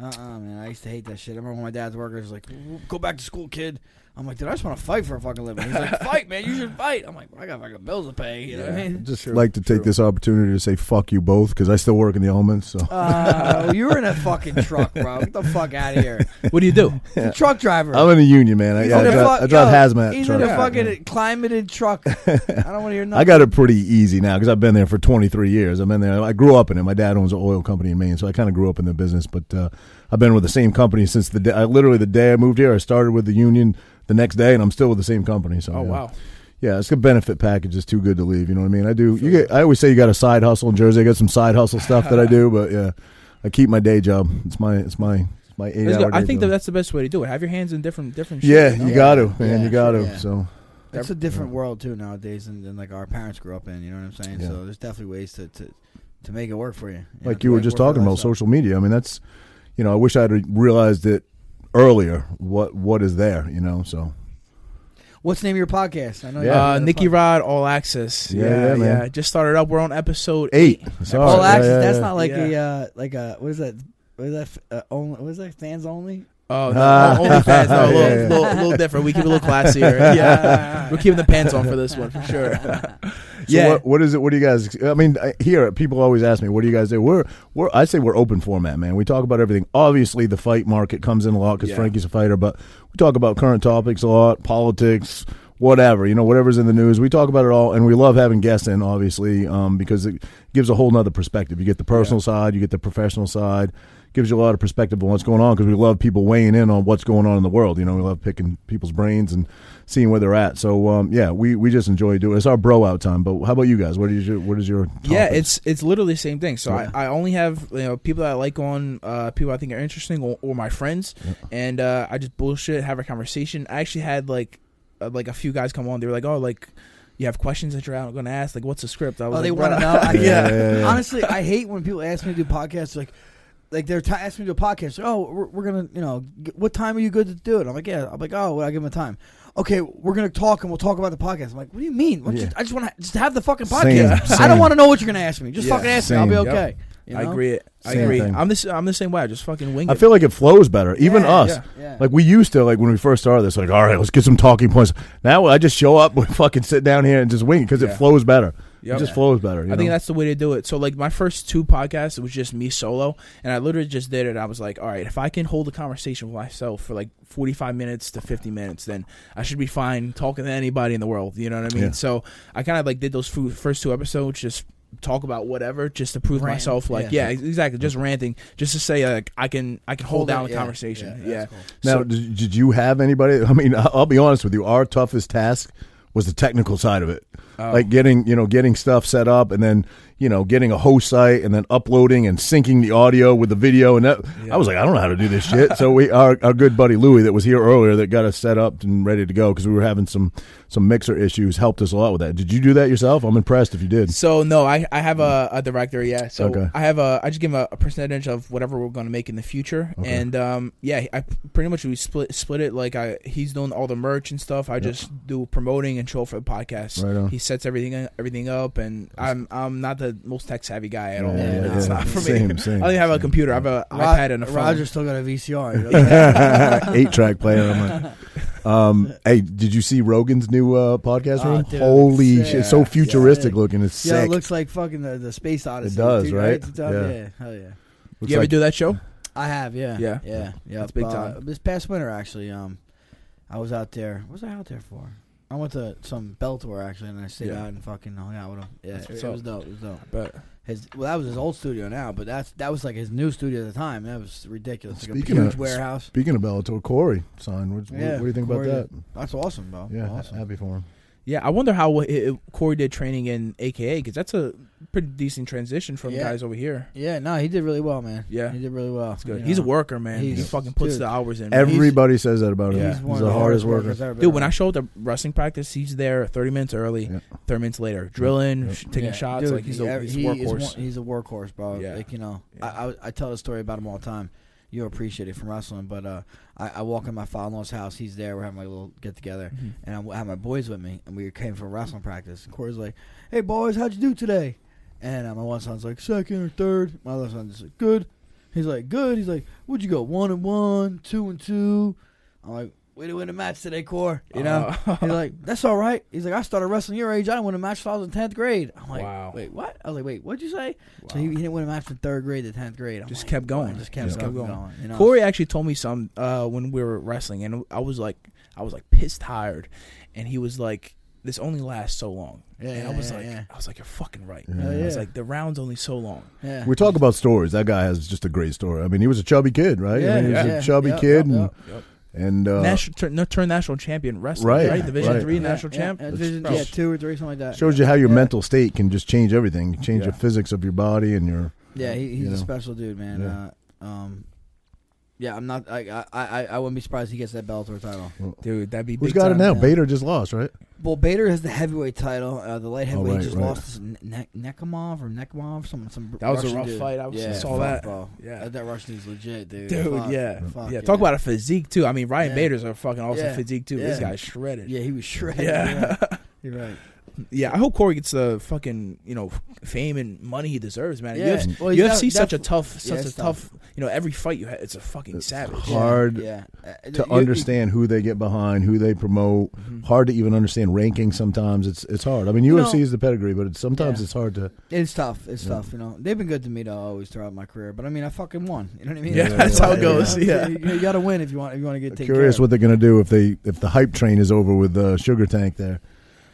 Uh uh man. I used to hate that shit. I remember when my dad's worker was like, "Go back to school, kid." I'm like, dude, I just want to fight for a fucking living. He's like, (laughs) fight, man. You should fight. I'm like, I got fucking bills to pay. You know what I mean? Just True, like to take true. this opportunity to say fuck you both because I still work in the elements. So (laughs) Uh, you were in a fucking truck, bro. Get the fuck out of here. What do you do? (laughs) He's a truck driver. I'm in a union, man. I, He's yeah, in I a drive, fuck- I drive yo, hazmat. He's trucks. in a fucking climated truck. I don't want to hear nothing. I got it pretty easy now because I've been there for 23 years. I've been there. I grew up in it. My dad owns an oil company in Maine, so I kind of grew up in the business. But uh, I've been with the same company since the day. I, literally the day I moved here, I started with the union the next day, and I'm still with the same company. So Oh yeah. wow, Yeah, it's a benefit package. It's too good to leave. You know what I mean? I do. You get. I always say you got a side hustle in Jersey. I got some side hustle stuff that I do, but yeah, I keep my day job. It's my. It's my. It's my eight hour. I think that that's the best way to do it. Have your hands in different different. Shit, Yeah, you know? you got to, man. Yeah, you got to. yeah. So It's a different world too nowadays than, than like our parents grew up in. You know what I'm saying? Yeah. So there's definitely ways to, to, to make it work for you. you like to you were just talking about lifestyle. social media. I mean, that's. You know, I wish I'd realized it earlier. What what is there? You know, so What's the name of your podcast? I know. you Yeah. got Uh, a Nicky podcast. Rod All Access. Yeah, Yeah, yeah, yeah. Just started up. We're on episode eight. eight. All Yeah, access. yeah, That's not like Yeah. a uh, like a what is that? What is that? Uh, only what is that? Fans only. Oh, no, Ah. only fans. No, a (laughs) little, Yeah, yeah. little, little different. We keep it a little classier. (laughs) Yeah, (laughs) we're keeping the pants on for this one for sure. So yeah, what, what is it? What do you guys? I mean, here people always ask me, "What do you guys do?" We're we're I say we're open format, man. We talk about everything. Obviously, the fight market comes in a lot because Yeah. Frankie's a fighter, but we talk about current topics a lot, politics, whatever you know, whatever's in the news. We talk about it all, and we love having guests in, obviously, um, because it gives a whole nother perspective. You get the personal side, you get the professional side. Gives you a lot of perspective on what's going on because we love people weighing in on what's going on in the world. You know, we love picking people's brains and seeing where they're at. So um, yeah, we, we just enjoy doing it. It's our bro out time. But how about you guys? What is your what is your yeah. It's it's literally the same thing. So Yeah. I, I only have you know people that I like on uh, people I think are interesting or, or my friends, and uh, I just bullshit, have a conversation. I actually had like uh, like a few guys come on. They were like, oh, like you have questions that you're going to ask. Like, what's the script? I was Oh, like, they want to know. I, (laughs) Yeah, yeah. yeah, (laughs) yeah. Honestly, I hate when people ask me to do podcasts. Like, like they're t- asking me to do a podcast. Oh, we're, we're gonna, you know, g- what time are you good to do it? I'm like, yeah. I'm like, oh, well, I give them a time. Okay, we're gonna talk and we'll talk about the podcast. I'm like, what do you mean? What Yeah. you- I just want to just have the fucking Same, podcast. I don't want to know what you're gonna ask me. Just Yeah, fucking ask me. I'll be same. okay. Yep. You I know? agree. I Same agree. thing. I'm this. I'm the same way. I just fucking wing it. I feel like it flows better. Even Yeah, us. yeah. Yeah. Like we used to, like when we first started this, like, all right, let's get some talking points. Now I just show up, (laughs) we fucking sit down here and just wing it because Yeah. it flows better. Yep. It just flows better. you I think know? that's the way to do it. So like my first two podcasts, it was just me solo, and I literally just did it. I was like, all right, if I can hold a conversation with myself for like forty five minutes to fifty minutes, then I should be fine talking to anybody in the world. You know what I mean? Yeah. So I kind of like did those fu- first two episodes, just talk about whatever, just to prove Ranting, myself. Like, yeah. yeah, exactly, just ranting, just to say like I can I can hold, Hold it, down the yeah, conversation. yeah, Yeah. that's cool. Now, So- did, did you have anybody? (laughs) I mean, I'll I'll be honest with you. Our toughest task was the technical side of it, Oh. like getting you know getting stuff set up, and then you know, getting a host site and then uploading and syncing the audio with the video. And that, I was like, I don't know how to do this shit. so we, our, our good buddy Louie that was here earlier that got us set up and ready to go because we were having some some mixer issues helped us a lot with that. Did you do that yourself? I'm impressed if you did. So no, I, I have a, a director. Yeah, so Okay. I have a I just give him a, a percentage of whatever we're going to make in the future, Okay. and um yeah, I pretty much we split split it like I he's doing all the merch and stuff. I just do promoting and show for the podcast. Right on. He sets everything everything up, and I'm I'm not the most tech savvy guy at all. Yeah, it's yeah. not for Same, me. same, I don't even have a same. computer. I have a Ro- iPad and a phone. Roger still got a VCR. (laughs) you know? (laughs) Eight track player. I'm like, um, hey, did you see Rogan's new uh, podcast Oh, room? dude, Holy it's shit! It's sick. so futuristic Yeah. looking. It's yeah, sick. it looks like fucking the, the space odyssey. It does, too, right? It's up- Yeah. yeah, hell yeah. Looks you ever like- do that show? I have, yeah, Yeah. yeah, yeah. That's big Uh, time. This past winter, actually, um, I was out there. What was I out there for? I went to some Bellator actually, and I stayed Yeah. out and fucking hung out with him. Yeah, That's it, what's it up. was dope. It was dope. But His well, that was his old studio now, but that's that was like his new studio at the time. That was ridiculous. Like Speaking a huge of- warehouse. Speaking of Bellator, Corey signed. What, what- Yeah, what do you think Corey about that? That's awesome, bro. Yeah, awesome. happy for him. Yeah, I wonder how it, it, Corey did training in AKA because that's a pretty decent transition from Yeah. guys over here. Yeah, no, he did really well, man. Yeah. he did really well. That's good. You He's a worker, man. He fucking puts dude. the hours in. man. Everybody says that about him. Yeah. He's He's, the the hardest hardest worker. workers ever. Dude, when I show up to wrestling practice, he's there 30 minutes early, Yeah. 30 minutes later, drilling, Yeah. sh- taking Yeah, shots. dude, like he's he- a, he's a he is workhorse. one- he's a workhorse, bro. Yeah. Like you know, Yeah. I, I I tell a story about him all the time. You'll appreciate it from wrestling, but uh, I, I walk in my father-in-law's house. He's there. We're having my little get together, Mhm. and I have my boys with me, and we came from wrestling practice. And Corey's like, "Hey boys, how'd you do today?" And uh, my one son's like, second or third. My other son's just like, good. He's like, good. He's like, what'd you go? One and one, two and two. I'm like, we didn't win a match today, Core. You know? Uh, He's like, that's all right. He's like, I started wrestling your age. I didn't win a match till I was in tenth grade. I'm like, Wow. wait, what? I was like, wait, what'd you say? So he, he didn't win a match from third grade to tenth grade. I'm Just like, kept going. Just kept, Just kept going. going. you know? Corey actually told me some uh, when we were wrestling, and I was like, I was like pissed tired, and he was like, "This only lasts so long." Yeah, and I was yeah, like, yeah. I was like, "You're fucking right." Yeah. I was like, "The round's only so long." Yeah. We talk about stories. That guy has just a great story. I mean, he was a chubby kid, right? Yeah, I mean, he was yeah. a chubby Yep, kid, yep, and yep. Yep. and uh, national turn, no, turn national champion wrestling, Right, right? Division right. three Yeah, national yeah, champ. yeah, division, yeah, two or three, something like that. shows you how your Yeah. mental state can just change everything, change Yeah. the physics of your body and your. Yeah, he, he's you a special dude, man. Yeah. Uh, um, yeah, I'm not. I, I I I wouldn't be surprised if he gets that Bellator title. Dude, that'd be Who's big got it time. now? yeah. Bader just lost, right? Well, Bader has the heavyweight title. Uh, the light heavyweight Oh, right, just right. lost to ne- Nekimov or Nekimov, some some. That was a Russian rough dude. fight. I was- yeah, saw fuck, that. Bro. Yeah. that, that Russian dude's legit, dude. Dude, Fuck. yeah, Fuck, yeah. Talk about a physique too. I mean, Ryan Yeah. Bader's a fucking awesome Yeah. physique too. This guy's shredded. Yeah, he was shredded. Yeah. Yeah, (laughs) you're right. Yeah, I hope Corey gets the fucking you know fame and money he deserves, man. Yeah. UFC, Well, he's UFC def- such a def- tough, Yeah, such a it's tough. You know, every fight you have, it's a fucking It's savage. hard Yeah, yeah. To you- understand who they get behind, who they promote. Mhm. Hard to even understand rankings. Sometimes it's it's hard. I mean, You UFC know- is the pedigree, but it's, sometimes Yeah. it's hard to. It's tough. It's Yeah. tough. You know, they've been good to me though, always throughout my career. But I mean, I fucking won. You know what I mean? Yeah, (laughs) that's how it goes, yeah. you, you got to win if you want. If you want to get taken Curious care what they're gonna do if they if the hype train is over with uh, Sugar Tank there.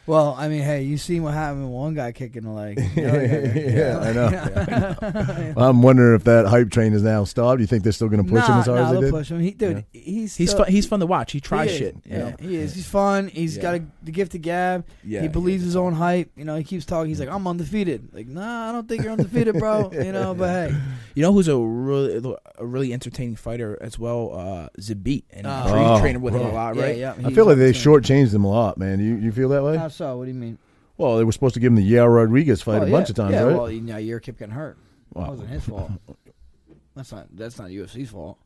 Of. Well, I mean, hey, you seen what happened with one guy kicking the leg? (laughs) Yeah, I know. (laughs) (laughs) I'm wondering if that hype train is now stopped. Do You think they're still gonna push him as hard nah, as they they'll did? push him. He, dude, he's He's still- fun, he's fun to watch. He tries he is. shit. You Yeah, know? he is. He's fun. He's Yeah. got a, the gift of gab. Yeah, he believes his own hype. You know, he keeps talking. He's like, I'm undefeated. Like, nah, I don't think you're undefeated, bro. You know, but hey, You know who's a really a really entertaining fighter as well? Uh, Zabit, and Oh. tra- Oh, training with him a lot, yeah, right? yeah. I feel like they up to- shortchanged him a lot, man. You you feel that way? How so? What do you mean? Well, they were supposed to give him the Yair Rodriguez fight Oh, a yeah. bunch of times, yeah, right? Well, you know, your kept getting hurt. That Wow. wasn't his (laughs) fault. That's not. That's not UFC's fault.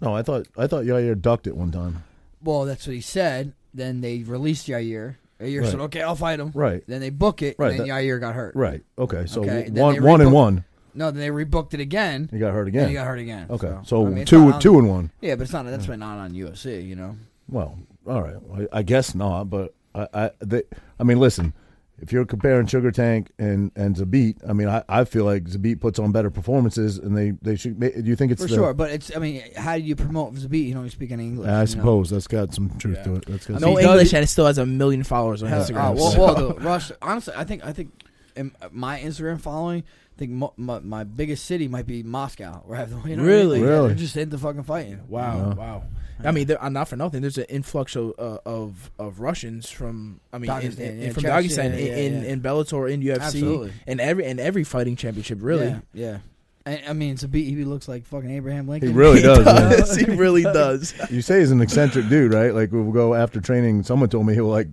No, I thought I thought Yair ducked it one time. Well, that's what he said. Then they released Yair. Yair Right. said, "Okay, I'll fight him." Right, Then they book it, Right, and then that- Yair got hurt. right. Okay, so Okay, one one and one. No, then they rebooked it again, He got hurt and again. he got hurt again. okay, so, so I mean, two on- two and one. Yeah, but it's not. That's not on UFC. You know. Well, all right. I, I guess not, but I I, they, I mean, listen. If you're comparing Sugar Tank and and Zabit, I mean, I, I feel like Zabit puts on better performances, and they they should. Do you think it's For the, sure, but it's. I mean, how do you promote Zabit? You don't speak any English. I you know? suppose that's got some truth Yeah. to it. That's got no he does- English, and it still has a million followers on Hell, Instagram. uh, well, so- well, the (laughs) Rush. Honestly, I think I think in my Instagram following, I think mo- my, my biggest city might be Moscow. Where I have the you know Really? I mean? Like, yeah, Really? they're just into fucking fighting. Wow, Yeah. wow. I mean, there, uh, not for nothing. There's an influx of uh, of, of Russians from I mean, in, Dagestan, in- yeah, from Chechnya, Dagestan yeah, in, yeah. in Bellator, in UFC, Absolutely. and every and every fighting championship. Really, Yeah. yeah. I, I mean, Zabit, he looks like fucking Abraham Lincoln. He Lincoln. really (laughs) does. man. does. he really does. (laughs) You say he's an eccentric dude, right? Like we'll go after training. Someone told me he'll like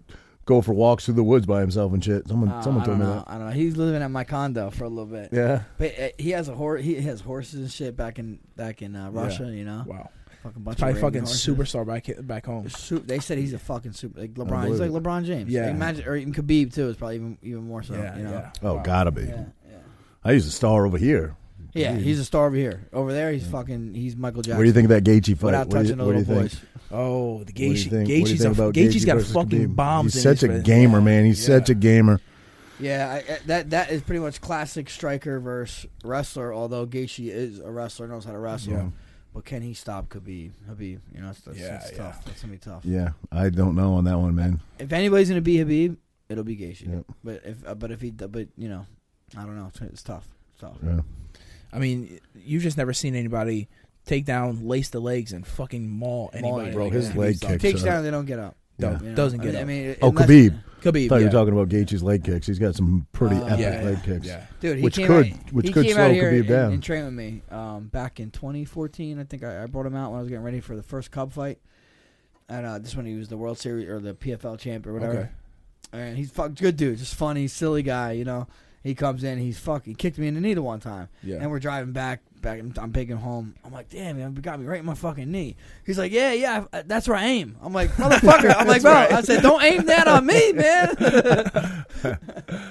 go for walks through the woods by himself and shit. Someone, Uh, someone told me know. I don't know. He's living at my condo for a little bit. Yeah. But uh, he has a horse. He has horses and shit back in back in uh, Russia. You know, Wow, fucking bunch probably of fucking horses. superstar back back home. Su- they said he's a fucking super like LeBron. He's like LeBron James. Yeah. Like, imagine or even Khabib too is probably even even more so. yeah, you know? yeah. Oh, Wow. gotta be. yeah, yeah. I used a star over here. Yeah, he's a star over here. Over there, he's fucking. He's Michael Jackson. What do you think of that Gaethje fight? Without what do you, touching the what do little you think? boys. Oh, the What do Gaethje. think- what do you Gaethje's, a, about Gaethje's Gaethje got fucking Khabib? bombs. He's in such a his gamer, man. He's Yeah. such a gamer. Yeah, I, I, that that is pretty much classic striker versus wrestler. Although Gaethje is a wrestler, knows how to wrestle. Yeah. But can he stop Khabib? Habib, you know, that's, that's, Yeah, that's yeah. tough. That's gonna be tough. Yeah, I don't know on that one, man. If anybody's gonna be Habib, it'll be Gaethje. Yep. But if uh, but if he but you know, I don't know. It's, it's tough. It's tough. Yeah. I mean, you've just never seen anybody take down, lace the legs, and fucking maul anybody. Bro, like his that. leg He's kick Takes so- down, they don't get up. Don't- You doesn't I get mean, up. I mean, Oh, unless- Khabib. Khabib. I thought you were talking about Gaethje's leg kicks. He's got some pretty Uh, epic yeah, leg kicks. Yeah. Dude, he Which came could- out, which he could came slow out here Khabib and, down. and trained with me um, back in 2014. I think I, I brought him out when I was getting ready for the first Cub fight. And uh, this when he was the World Series or the PFL champ or whatever. Okay. And he's fuck good dude, just funny, silly guy. You know, he comes in, he's fuck. He kicked me in the knee the one time, Yeah. and we're driving back. Back, I'm taking home. I'm like, damn, man, you got me right in my fucking knee. He's like, yeah, yeah, I- that's where I aim. I'm like, (laughs) motherfucker. I'm like, bro. I said, don't aim that on me, man. (laughs)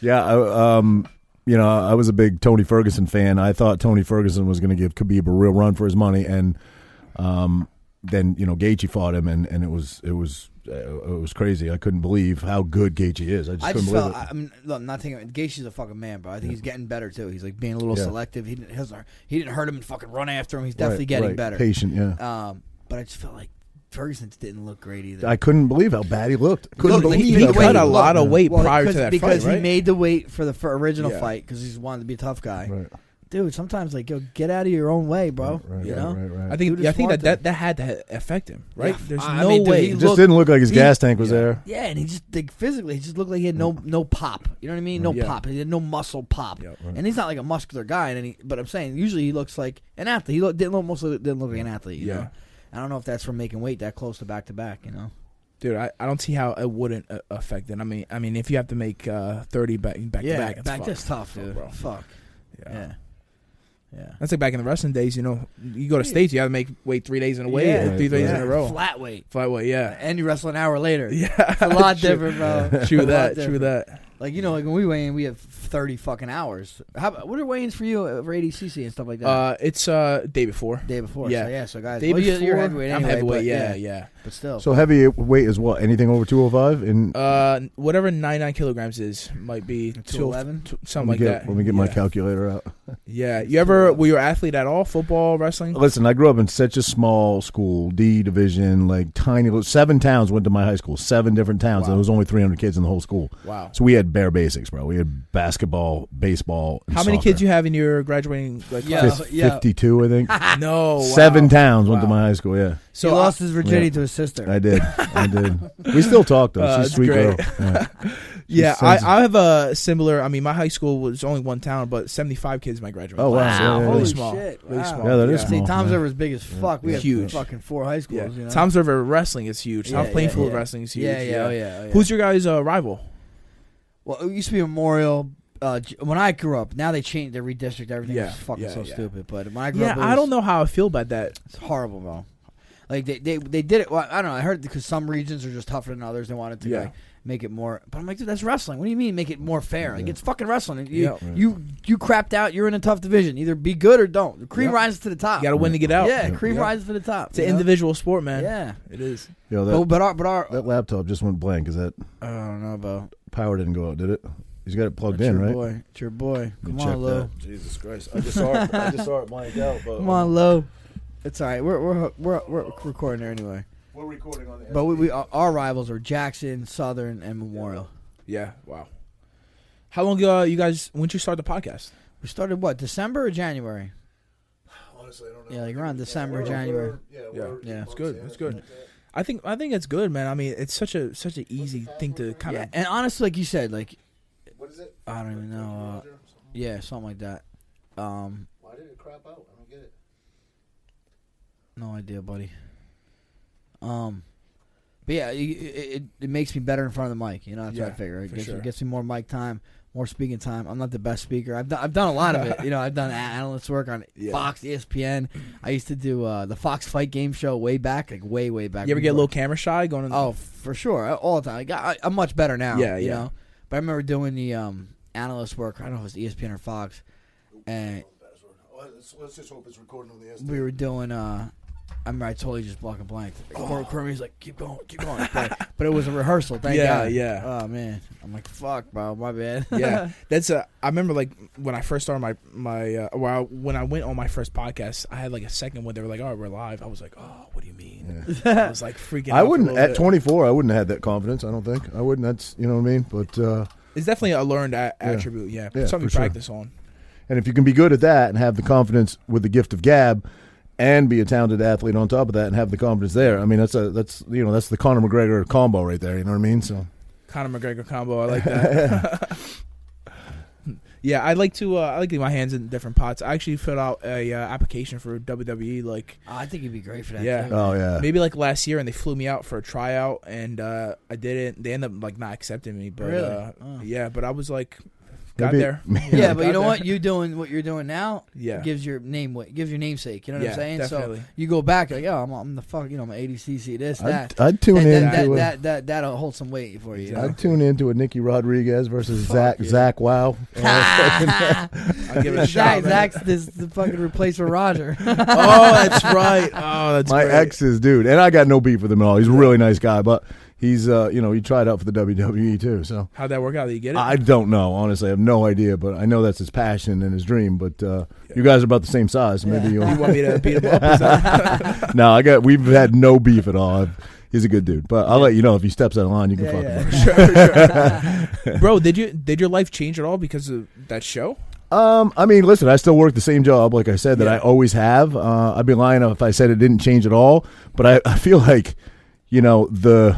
Yeah, I, um, you know, I was a big Tony Ferguson fan. I thought Tony Ferguson was going to give Khabib a real run for his money, and um, then you know Gaethje fought him, and, and it was it was uh, it was crazy. I couldn't believe how good Gaethje is. I just I couldn't just believe felt. it. I, I'm, look, I'm not taking. Gaethje's a fucking man, bro. I think he's getting better too. He's like being a little Yeah. selective. He didn't. He, doesn't- he didn't hurt him and fucking run after him. He's definitely Right, getting right. better. Patient, yeah. Um, but I just felt like Ferguson didn't look great either. I couldn't believe how bad he looked. Couldn't Look, believe he, how he bad cut a lot of weight Well, prior because, to that because fight, right? he made the weight for the for original Yeah. fight because he's wanted to be a tough guy. Right, Dude, sometimes like yo, get out of your own way, bro. right, you right, know. right, right. I think yeah, I think that, that that had to affect him, right? Yeah. There's I no mean, way. he it just looked- didn't look like his he- gas tank was Yeah. there. Yeah, and he just like physically, he just looked like he had no no pop. You know what I mean? No Yeah. pop. He had no muscle pop. Yeah, right. And he's not like a muscular guy. And he, but I'm saying usually he looks like an athlete. He look, didn't look mostly didn't look like an athlete. You Yeah. know? I don't know if that's from making weight that close to back to back. You know. Dude, I, I don't see how it wouldn't uh, affect it. I mean, I mean, if you have to make uh, thirty back back yeah, to back, it's back fuck. that's tough, Fuck, dude. bro. Fuck. Yeah. Yeah. Yeah. That's like back in the wrestling days. You know, you go to states, you have to make wait three days in a way, Yeah. three days right. in a row. Flat weight. Flat weight, yeah, And you wrestle an hour later. yeah. It's a lot (laughs) True. different, bro. True A lot that. True that. Like you know, like when we weigh in, we have thirty fucking hours. How about, what are weigh-ins for you for ADCC and stuff like that? Uh, it's uh day before. Day before, yeah. so yeah. So guys, Day well, you're, before. you're heavyweight. I'm anyway, heavyweight. but Yeah, yeah. But still, So heavy weight is what? Anything over two hundred five? And Uh, whatever 99 kilograms is might be Two two- eleven. something like get, that. Let me get my calculator out. (laughs) Yeah, you ever were you an athlete at all? Football, wrestling? Listen, I grew up in such a small school, D division, like tiny. little Seven towns went to my high school. Seven different towns, and Wow. there was only three hundred kids in the whole school. Wow. So we had bare basics, bro. We had basketball, baseball. And How many soccer. kids you have in your graduating like Yeah. class? Yeah. Fifty-two, I think. (laughs) No, wow. Seven towns went to my high school. Yeah, So So he lost his virginity yeah. to his sister. I did. I (laughs) did. We still talk though. Uh, She's a sweet great. girl. (laughs) Yeah. yeah, I, I have a similar. I mean, my high school was only one town, but 75 kids in my graduating Oh, wow. class. Yeah, yeah, really yeah. small, shit, really small. Yeah, that is See, small. Tom's yeah. River is big as fuck. We have Huge. fucking four high schools. Yeah, You know? Toms River wrestling is huge. Yeah, Tom's yeah, Plainfield yeah. wrestling is huge. Yeah, yeah, oh yeah, oh yeah. Who's your guys' uh, rival? Well, it used to be Memorial. Uh, when I grew up, now they changed, they redistrict everything. Yeah, it's fucking yeah, so yeah. stupid. But when I grew Yeah, up, it I don't know how I feel about that. It's horrible, bro. Like they, they they did it. Well, I don't know. I heard because some regions are just tougher than others. They wanted to Yeah. like, make it more. But I'm like, dude, that's wrestling. What do you mean make it more fair? Like Yeah. it's fucking wrestling. You, Yeah. Right. you you crapped out. You're in a tough division. Either be good or don't. The cream Yep. rises to the top. You got to win to get out. yeah, Yeah. cream Yep. rises to the top. It's an you know? individual sport, man. Yeah, it is. Yo, that, but, but our but our that laptop just went blank. Is that I don't know, bro. power didn't go out? Did it? He's got it plugged It's in, your right? boy. It's your boy. Let me Come on, Lou. Jesus Christ! I just saw it. I just saw it blank out. But Come on, um, Lou. It's all right. We're we're we're, we're recording there anyway. We're recording on the. But we, we our our rivals are Jackson, Southern, and Memorial. Yeah. Wow. How long ago uh, you guys? When did you start the podcast? We started what December or January? Honestly, I don't know. Yeah, like around December, January. yeah, Yeah. Yeah. It's good. It's good. I think I think it's good, man. I mean, it's such a such an easy thing to kind Yeah, of. and honestly, like you said, like What is it? I don't even know. Uh, yeah, something like that. Um, Why did it crap out? I don't get it. No idea, buddy. Um, but yeah, it, it, it makes me better in front of the mic. You know, that's what I figure. It for gets, sure. it gets me more mic time, more speaking time. I'm not the best speaker. I've done, I've done a lot of it. You know, I've done analyst work on Yeah. Fox, ESPN. I used to do uh, the Fox Fight Game Show way back, like way, way back. You ever get a little camera shy going? In Oh, for sure, all the time. Like, I, I'm much better now. Yeah, you yeah. know. But I remember doing the um, analyst work. I don't know if it was ESPN or Fox, and Let's, let's just hope it's recording on the S. we were doing. uh I remember I totally just block and blank. Oh. Cormier's like, keep going, keep going. But, but it was a rehearsal. Thank Yeah, God. yeah. Oh man, I'm like, fuck, bro, my bad. yeah, (laughs) that's a. I remember like when I first started my my uh, well when I went on my first podcast, I had like a second when they were like, "Oh, we're live." I was like, "Oh, what do you mean?" (laughs) I was like freaking. I out for a wouldn't little at bit. 24. I wouldn't have had that confidence. I don't think I wouldn't. That's you know what I mean. But uh, It's definitely a learned a- attribute. Yeah, Yeah, something for to sure. practice on. and if you can be good at that and have the confidence with the gift of gab, and be a talented athlete on top of that and have the confidence there, I mean that's a that's you know that's the Conor McGregor combo right there. You know what I mean? So Conor McGregor combo. I like that. (laughs) (laughs) yeah, I like to. Uh, I like to get my hands in different pots. I actually filled out a uh, application for WWE. Like Oh, I think you'd be great for that. Yeah. too. oh yeah, maybe like last year, and they flew me out for a tryout, and uh, I didn't. They ended up like not accepting me, but Really? uh, Oh. yeah. But I was like, got Maybe- there. Yeah, but you know there. what? You doing what you're doing now Yeah. gives your name what gives your namesake. You know what Yeah, I'm saying? definitely. So you go back like, oh, I'm, I'm the fuck, you know, I'm ADCC this that. I'd, I'd tune that, in that, that, that, that that'll hold some weight for you. you know? I'd tune into a Nicky Rodriguez versus Fuck Zach yeah. Zach Wow. (laughs) I'll give it a (laughs) shot. Zach's this the fucking replacement Roger. (laughs) oh, that's right. Oh, that's My great. ex's dude, and I got no beef with him at all. He's a really nice guy, but he's uh you know he tried out for the WWE too. So How'd that work out? Did you get it? I don't know honestly. I have no idea, but I know that's his passion and his dream. But uh, you guys are about the same size. so Maybe you want me to (laughs) beat him up? (laughs) No, I got. We've had no beef at all. I've, he's a good dude, but I'll let you know if he steps out of line. You can Yeah, fuck yeah. him. (laughs) sure, sure. Bro, did you did your life change at all because of that show? Um, I mean, listen, I still work the same job, like I said, that Yeah. I always have. Uh, I'd be lying if I said it didn't change at all. But I, I feel like, you know, the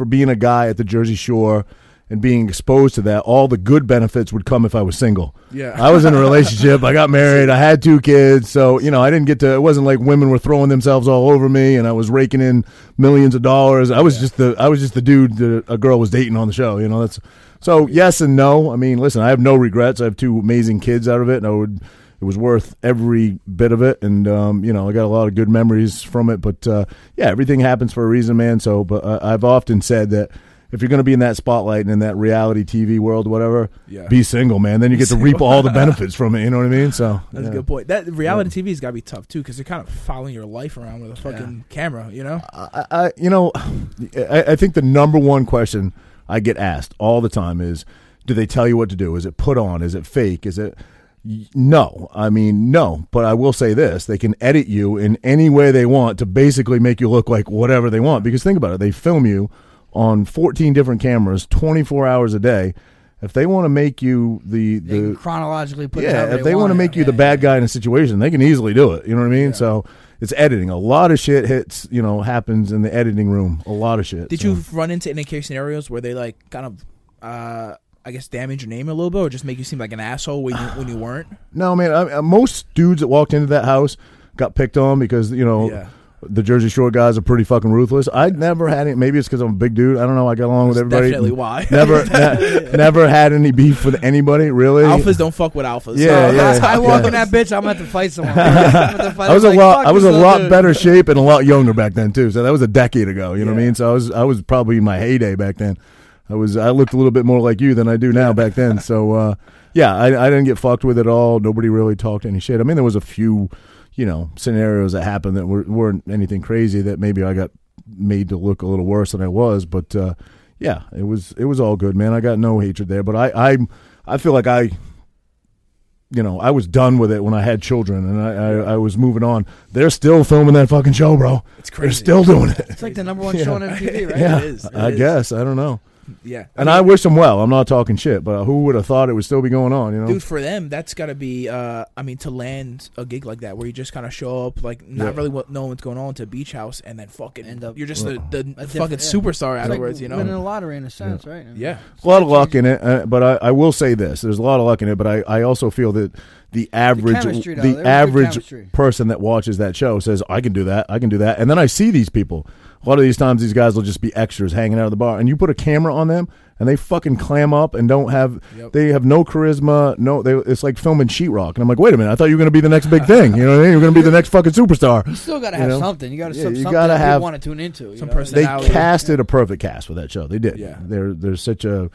for being a guy at the Jersey Shore and being exposed to that, all the good benefits would come if I was single. Yeah. I was in a relationship. I got (laughs) married. I had two kids. So, you know, I didn't get to, it wasn't like women were throwing themselves all over me and I was raking in millions of dollars. I was just the, I was just the dude that a girl was dating on the show. You know, that's, so yes and no. I mean, listen, I have no regrets. I have two amazing kids out of it and I would, it was worth every bit of it. And, um, you know, I got a lot of good memories from it. But, uh, yeah, everything happens for a reason, man. So, but uh, I've often said that, if you're going to be in that spotlight and in that reality TV world, whatever, Yeah. be single, man. Then you get to reap all the (laughs) benefits from it. You know what I mean? So That's yeah. a good point. That reality TV's got to be tough too, because they're kind of following your life around with a fucking camera. You know? I, I, you know, (sighs) I, I think the number one question I get asked all the time is, do they tell you what to do? Is it put on? Is it fake? Is it? No, I mean no. But I will say this: they can edit you in any way they want to basically make you look like whatever they want. Because think about it: they film you on 14 different cameras, 24 hours a day. If they want to make you the the chronologically put yeah, if they want to make you Yeah, the bad yeah. guy in a situation, they can easily do it. You know what I mean? So it's editing. A lot of shit hits. You know, happens in the editing room. A lot of shit. Did so. you run into any case scenarios where they like kind of, uh, I guess, damage your name a little bit, or just make you seem like an asshole when you when you weren't? (sighs) No, man. I, I- most dudes that walked into that house got picked on because you know Yeah. the Jersey Shore guys are pretty fucking ruthless. I never had any. Maybe it's because I'm a big dude. I don't know. I got along with everybody. definitely why. (laughs) Never, (laughs) ne- never had any beef with anybody. Really. Alphas don't fuck with alphas. Yeah, So- yeah. (laughs) I walk in that bitch. I'm going to have to fight someone. I'm gonna have to fight- I was a like, lot. I was a lot dude. better shape and a lot younger back then too. So that was a decade ago. You know what I mean? So I was I was probably in my heyday back then. I was I looked a little bit more like you than I do now back then. So uh, yeah, I, I didn't get fucked with at all. Nobody really talked any shit. I mean, there was a few, you know, scenarios that happened that were, weren't anything crazy that maybe I got made to look a little worse than I was. But uh, yeah, it was it was all good, man. I got no hatred there. But I I I feel like I you know, I was done with it when I had children, and I, I, I was moving on. They're still filming that fucking show, bro. It's crazy. They're still doing it. It's like the number one (laughs) show on MTV, right? yeah, is, it I is. guess I don't know. Yeah, And I wish them well. I'm not talking shit, but who would have thought it would still be going on? You know, Dude, for them, that's got to be. Uh, I mean, to land a gig like that, where you just kind of show up, like not Yeah. really what, knowing what's going on to a beach house, and then fucking End up- you're just the, the fucking yeah. superstar It's like afterwards. you know? winning a lottery in a sense, right? yeah. a lot of luck in it. Uh, but I, I will say this: there's a lot of luck in it. But I, I also feel that the average chemistry, though. the There was good average person that watches that show says, "I can do that. I can do that." And then I see these people. A lot of these times, these guys will just be extras hanging out of the bar, and you put a camera on them, and they fucking clam up and don't have. Yep. They have no charisma. No, they, it's like filming sheetrock. And I'm like, wait a minute, I thought you were going to be the next big thing. You know what I mean? You're going to be the next fucking superstar. You still got to You have know? something. You got to Yeah, some, you gotta that have people want to tune into. some know? person- They Personality. casted a perfect cast for that show. They did. Yeah. There, there's such a,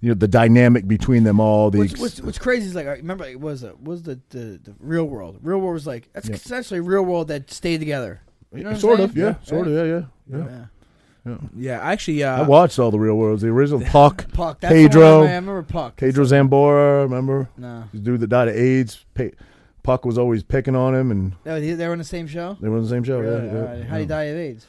you know, the dynamic between them all. The What's, what's, what's crazy is like I remember it was it was the, the the real world. Real world was like that's Yeah. essentially real world that stayed together. You know sort of, yeah, sort of, yeah, yeah. yeah. Yeah. Yeah, actually, uh, I watched all the real worlds. The original (laughs) Puck, Puck. That's Pedro. The one I, I remember Puck. Pedro Zamora. Remember No, the dude that died of AIDS? Pa- Puck was always picking on him, and they were, they were in the same show. they were on the same show. Really? Yeah, yeah, All right. How did he die of AIDS?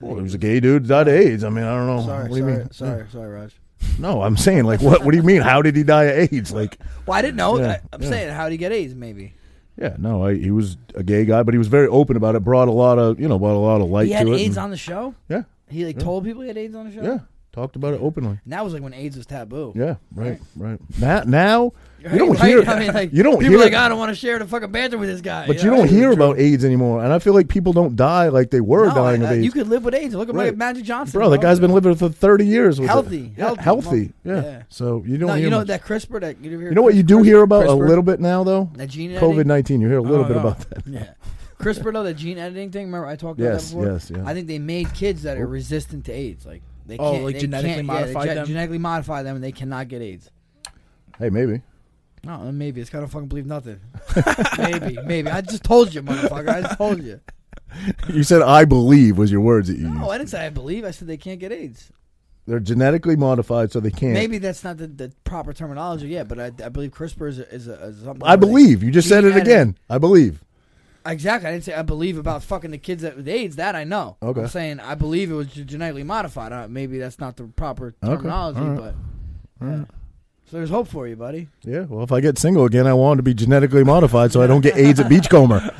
Well, he was a gay dude that died of AIDS. I mean, I don't know. Sorry, what do you sorry, mean? sorry, sorry, Raj. No, I'm saying like, what? What do you mean? How did he die of AIDS? (laughs) Like, Well, I didn't know. Yeah, I, I'm yeah. saying, how did he get AIDS? Maybe yeah, no, I, he was a gay guy, but he was very open about it. Brought a lot of, you know, brought a lot of light he had to it. AIDS and- on the show. yeah, He like told people he had AIDS on the show. yeah, talked about it openly. And that was like when AIDS was taboo. Yeah, right, right. Now, now Right, you don't right? hear. I mean, like, you don't people hear. like, I don't want to share the fucking banter with this guy. but you you know? don't hear about AIDS anymore, and I feel like people don't die like they were No, dying I- of AIDS. You could live with AIDS. Look at Right. Magic Johnson, Bro, that guy's been living for thirty years. With Healthy, it. Yeah, healthy, healthy. Yeah. yeah. So you don't No, hear. you know much. that CRISPR that you, hear You know what you do hear about a little bit now though. that gene editing. COVID nineteen. You hear a little Oh, bit no. about that. Yeah, CRISPR though, the gene editing thing. Remember I talked about Yes, that before. yes, yeah. I think they made kids that are resistant to AIDS. Like they Oh, can't, like genetically can't- modified them? Genetically modify them, and they cannot get AIDS. Hey, maybe. No, maybe it's kind of fucking believe nothing. (laughs) maybe, maybe. I just told you, motherfucker. I just told you. (laughs) You said I believe was your words that you No, used. I didn't say I believe. I said they can't get AIDS. They're genetically modified, so they can't. Maybe that's not the, the proper terminology yet, but I, I believe CRISPR is, a, is, a, is something. I believe. You just said it again. I believe. Exactly. I didn't say I believe about fucking the kids that with AIDS. That I know. Okay. I'm saying I believe it was genetically modified. Uh, maybe that's not the proper Okay. terminology, right. but. So there's hope for you, buddy. Yeah. Well, if I get single again, I want to be genetically modified so I don't get AIDS at Beachcomber.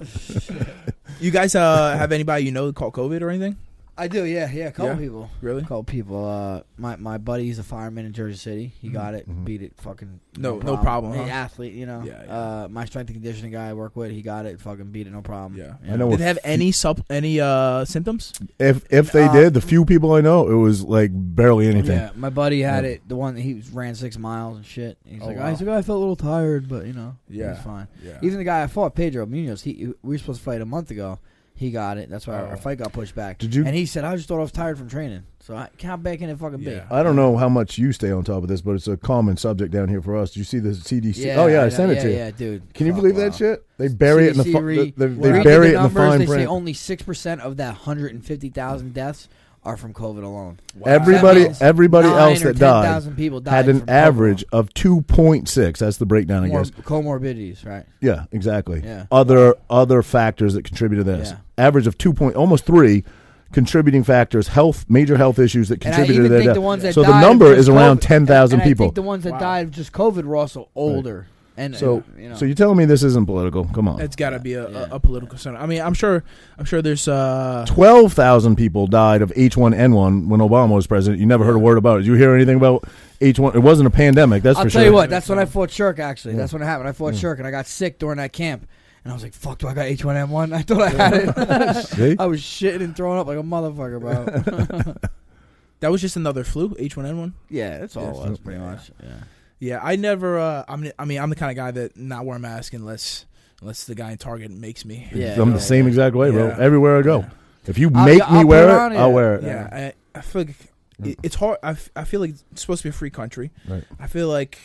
(laughs) you guys uh, have anybody you know caught COVID or anything? I do. Yeah, yeah. A couple Yeah? people. Really? A couple people. Uh, my my buddy, he's a fireman in Jersey City. He got it, Mhm. beat it, fucking No- no problem, Hey, huh? athlete, you know. Yeah, yeah. Uh, my strength and conditioning guy I work with, he got it, fucking beat it, no problem. Yeah. I know Did they have few- any sub any uh symptoms? If if they Uh, did, the few people I know, it was like barely anything. Yeah, my buddy had Yeah. it. The one that he was- ran six miles and shit. He's Oh, like, wow. he's like, I felt a little tired, but you know, Yeah. he's fine. Yeah. Even the guy I fought, Pedro Munhoz, he we were supposed to fight a month ago. He got it. That's why our, Oh. our fight got pushed back. Did you- And he said, I just thought I was tired from training, so I can't back in and fucking be. I don't know how much you stay on top of this, but it's a common subject down here for us. Do you see the CDC? Yeah, oh yeah, I know. sent it yeah, to you. Yeah, dude. Can you Fuck, believe wow. that shit? They bury it in the CDC fi- re- they, they Read bury the it in the numbers, fine They say print. only six percent of that 150,000 deaths are from COVID alone. Wow. Everybody, That means everybody Nine else or that died 10,000 people died had an from COVID average of two point six. That's the breakdown, I alone. guess. Comorbidities, right? Yeah, exactly. Yeah. Other other factors that contribute to this. Yeah. Average of two point, almost three contributing factors. Health, major health issues that And I contributed even to think their the death. ones that So the died of number just is around COVID- 10,000 and I people. think the ones that Wow. died of just COVID were also older. And So, uh, you know, so you're telling me this isn't political? Come on. It's got to be a, Yeah. a, a political center. I mean, I'm sure. I'm sure there's. uh Twelve thousand people died of H1N1 when Obama was president. You never heard a word about it. Did you hear anything about H1? It wasn't a pandemic. That's I'll for tell sure. you what. That's when I fought Sherk. Actually, Yeah. that's when it happened. I fought Yeah. Sherk, and I got sick during that camp. And I was like, "Fuck, do I got H1N1?" (laughs) I thought I had it. (laughs) I was shitting and throwing up like a motherfucker, bro. (laughs) That was just another flu, H1N1. yeah, that's all Yeah, it was, pretty yeah. much. Yeah. Yeah, I never. Uh, I mean, I mean, I'm the kind of guy that not wear a mask unless unless the guy in Target makes me. Yeah, I'm the same exact way, bro. Yeah. Everywhere I go. Yeah. If you I'll- make I'll me wear it it, on, I'll wear it. Yeah, I, I feel like it, it's hard. I, f- I feel like it's supposed to be a free country. Right. I feel like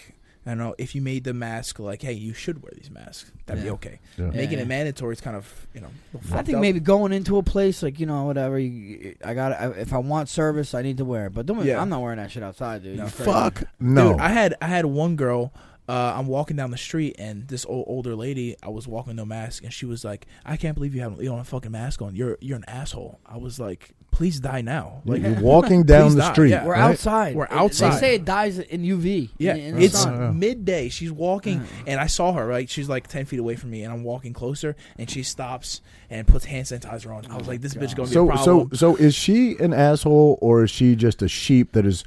I don't know if you made the mask like, hey, you should wear these masks. That'd be Yeah. okay. Yeah. Making Yeah. it mandatory is kind of you know. a little I fucked think up. maybe going into a place like you know whatever you, I got to if I want service I need to wear it. But don't, Yeah. I'm not wearing that shit outside, dude. No. You crazy. Fuck no. Dude, I had I had one girl. Uh, I'm walking down the street and this old, older lady. I was walking no mask and she was like, "I can't believe you have you don't have a fucking mask on. You're you're an asshole." I was like, please die now. Like You're (laughs) walking down Please the die, street. yeah. We're right? outside. We're They- outside. They say it dies in UV. Yeah, in, in the it's sun. Yeah. midday. She's walking, Mm. and I saw her. Right, she's like ten feet away from me, and I'm walking closer, and she stops and puts hand sanitizer on. I was like, "This bitch gonna be a So, problem." so, so is she an asshole or is she just a sheep that has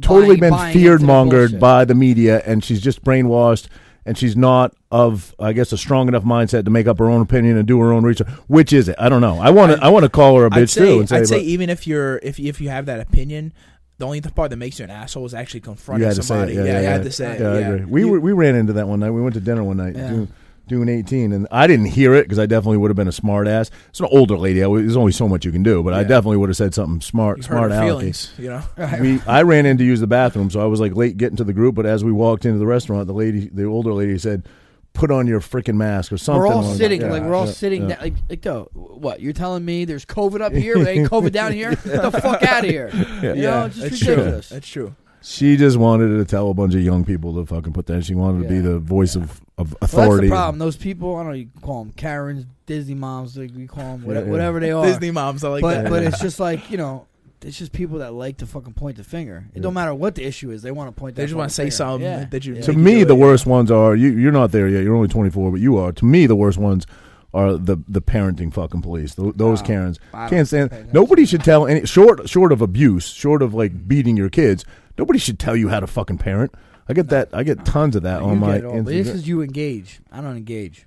totally Buying- been buying feared into the mongered bullshit. by the media and she's just brainwashed and she's not of, I guess, a strong enough mindset to make up her own opinion and do her own research? Which is it? I don't know. I want to, I, want to call her a bitch say, too and say, I'd say even if you're if if you have that opinion, the only part that makes you an asshole is actually confronting had to say somebody. it. Yeah, yeah, yeah, you had to say it. Yeah, I yeah. agree. We we ran into that one night. We went to dinner one night. Yeah. Doing, doing 18 and I didn't hear it because I definitely would have been a smart ass. It's an older lady. I w- There's only so much you can do, but I definitely would have said something smart, you hurt smart her alecky. feelings, you know. (laughs) we I ran in to use the bathroom, so I was like late getting to the group. But as we walked into the restaurant, the lady, the older lady, said, "Put on your freaking mask or something." We're all sitting, yeah, like we're all yeah, sitting, yeah. down, like, like, though, what you're telling me? There's COVID up here, there ain't (laughs) COVID down here. Get the fuck out of here! (laughs) You know, it's just that's ridiculous. true. That's true. She just wanted to tell a bunch of young people to fucking put that. She wanted to be the voice of, of Well, that's authority. the problem. Those people, I don't know, you call them Karens, Disney moms, like we call them, whatever, yeah. whatever they (laughs) are. Disney moms, I like but that. but it's just like you know, it's just people that like to fucking point the finger. It don't matter what the issue is, they want to point. They that just wanna say finger. something Yeah. that you- Yeah. to Make you me, do the it, worst ones are you. You're not there yet. You're only 24, but you are. To me, the worst ones are the the parenting fucking police. Th- those Wow. Karens I don't can't stand. pay attention. Nobody should tell any short short of abuse, short of like beating your kids. Nobody should tell you how to fucking parent. I get that. I get tons of that You on my. get it all, but this Instagram. is you engage. I don't engage.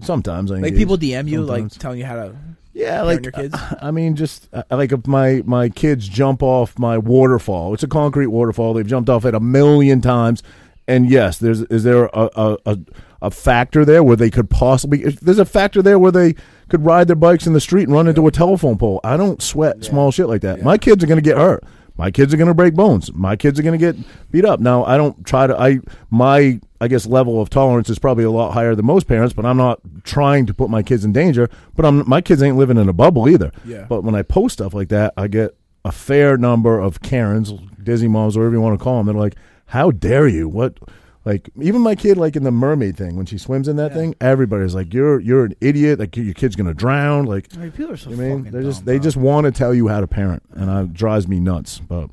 Sometimes I like engage. people DM you, like Sometimes. telling you how to yeah, like your kids. I mean, just uh, like if my my kids jump off my waterfall. It's a concrete waterfall. They've jumped off it a million times, and yes, there's is there a a, a, a factor there where they could possibly? If there's a factor there where they could ride their bikes in the street and run into a telephone pole. I don't sweat small shit like that. My kids are going to get hurt. My kids are going to break bones. My kids are going to get beat up. Now, I don't try to. I my I guess level of tolerance is probably a lot higher than most parents, but I'm not trying to put my kids in danger. But I'm my kids ain't living in a bubble either. Yeah. But when I post stuff like that, I get a fair number of Karens, Disney moms, whatever you want to call them. They're like, "How dare you? What?" Like even my kid, like in the mermaid thing, when she swims in that thing, everybody's like, "You're you're an idiot. Like your kid's gonna drown." Like I mean, people are so you mean fucking they just dumb, they bro. just want to tell you how to parent, and it drives me nuts. But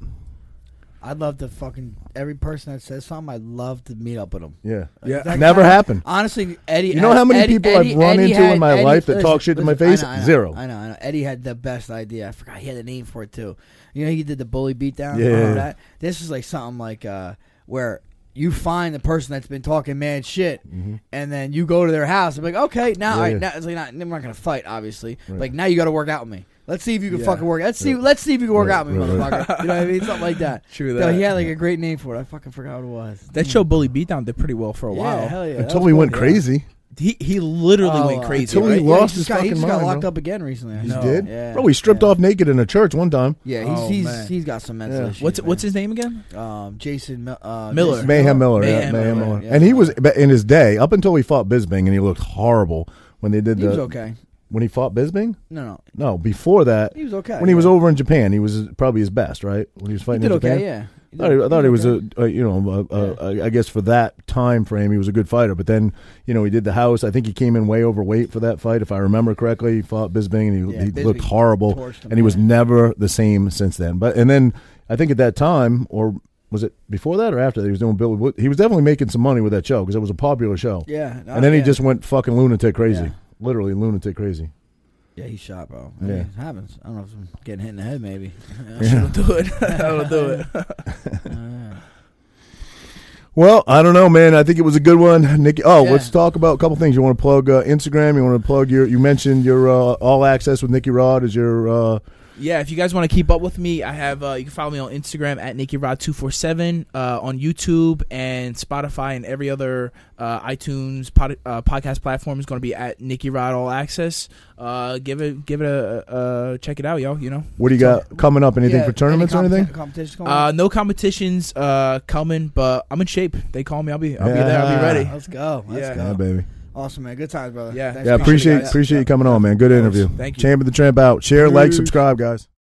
I'd love to fucking every person that says something. I'd love to meet up with them. yeah, Yeah. That never guy- happened. Honestly, Eddie. You know how many Eddie- people I've run Eddie into in my Eddie- life that talk shit to my face? I know, I know, Zero. I know, I know. Eddie had the best idea. I forgot he had a name for it too. You know, he did the bully beatdown. Yeah. Remember that? This is like something like uh, where you find the person that's been talking mad shit, and then you go to their house and be like, okay, now, Mm-hmm. Yeah, all right, yeah. now it's like not, we're not gonna fight, obviously. Right. Like now you got to work out with me. Let's see if you can Yeah. fucking work. Let's see. Right. Let's see if you can work Right, out with me, right, right. motherfucker. You know what I mean? Something like that. (laughs) True No, that. he had like a great name for it. I fucking forgot what it was. that show Bully Beatdown did pretty well for a yeah, while. hell yeah. that Until was he went cool. crazy. He he literally Oh, went uh, crazy. until he right? Yeah, lost he his just got, he fucking just got locked bro. up again recently. I He know. did, Yeah, bro. He stripped yeah. off naked in a church one time. Yeah, he's Oh, he's, man. he's got some mental Yeah. issues. What's man. what's his name again? um Jason Mil- uh, Miller. Jason Mayhem Miller, yeah, Mayhem Mayhem Miller, Miller, yeah. and he was but in his day up until he fought Bisping, and he looked horrible when they did He the was okay. when he fought Bisping. No, no, No, before that, he was okay. when he was yeah. over in Japan, he was probably his best, right? When he was he fighting did in okay. Yeah, I thought, he, I thought he was a, a you know a, a, a, I guess for that time frame he was a good fighter. But then you know he did the house. I think he came in way overweight for that fight, if I remember correctly. He fought Bisping and he, Yeah, he looked horrible, him, and he was yeah. never the same since then. But and then I think at that time or. Was it before that or after that? He was doing Billy. Wood- He was definitely making some money with that show because it was a popular show. Yeah, no, and then yeah. he just went fucking lunatic crazy, Yeah. literally lunatic crazy. Yeah he shot, bro. Yeah. Yeah, it happens. I don't know if I'm getting hit in the head, maybe. (laughs) That'll do it. (laughs) That'll do it. (laughs) Uh, Well, I don't know, man. I think it was a good one, Nicky. Oh, Yeah. let's talk about a couple things. You want to plug uh, Instagram? You want to plug your? You mentioned your uh, all access with Nicky Rod is your. Yeah, if you guys want to keep up with me, I have uh, you can follow me on Instagram at NickyRod247, uh, on YouTube and Spotify and every other uh, iTunes pod, uh, podcast platform is going to be at NickyRod All Access. Uh, give it give it a, a, a check it out, yo. You know, what do you got coming up? Anything yeah, for tournaments any or anything? Competitions going uh, no competitions uh, coming, but I'm in shape. They call me, I'll be I'll be there. I'll be ready. Let's go. Let's Yeah. go. Yeah, baby. Awesome, man. Good times, brother. Yeah. Thanks Yeah, for coming, appreciate guys. appreciate you coming on, man. Good interview. Thank you. Champ of the Tramp out. Share, like, subscribe, guys.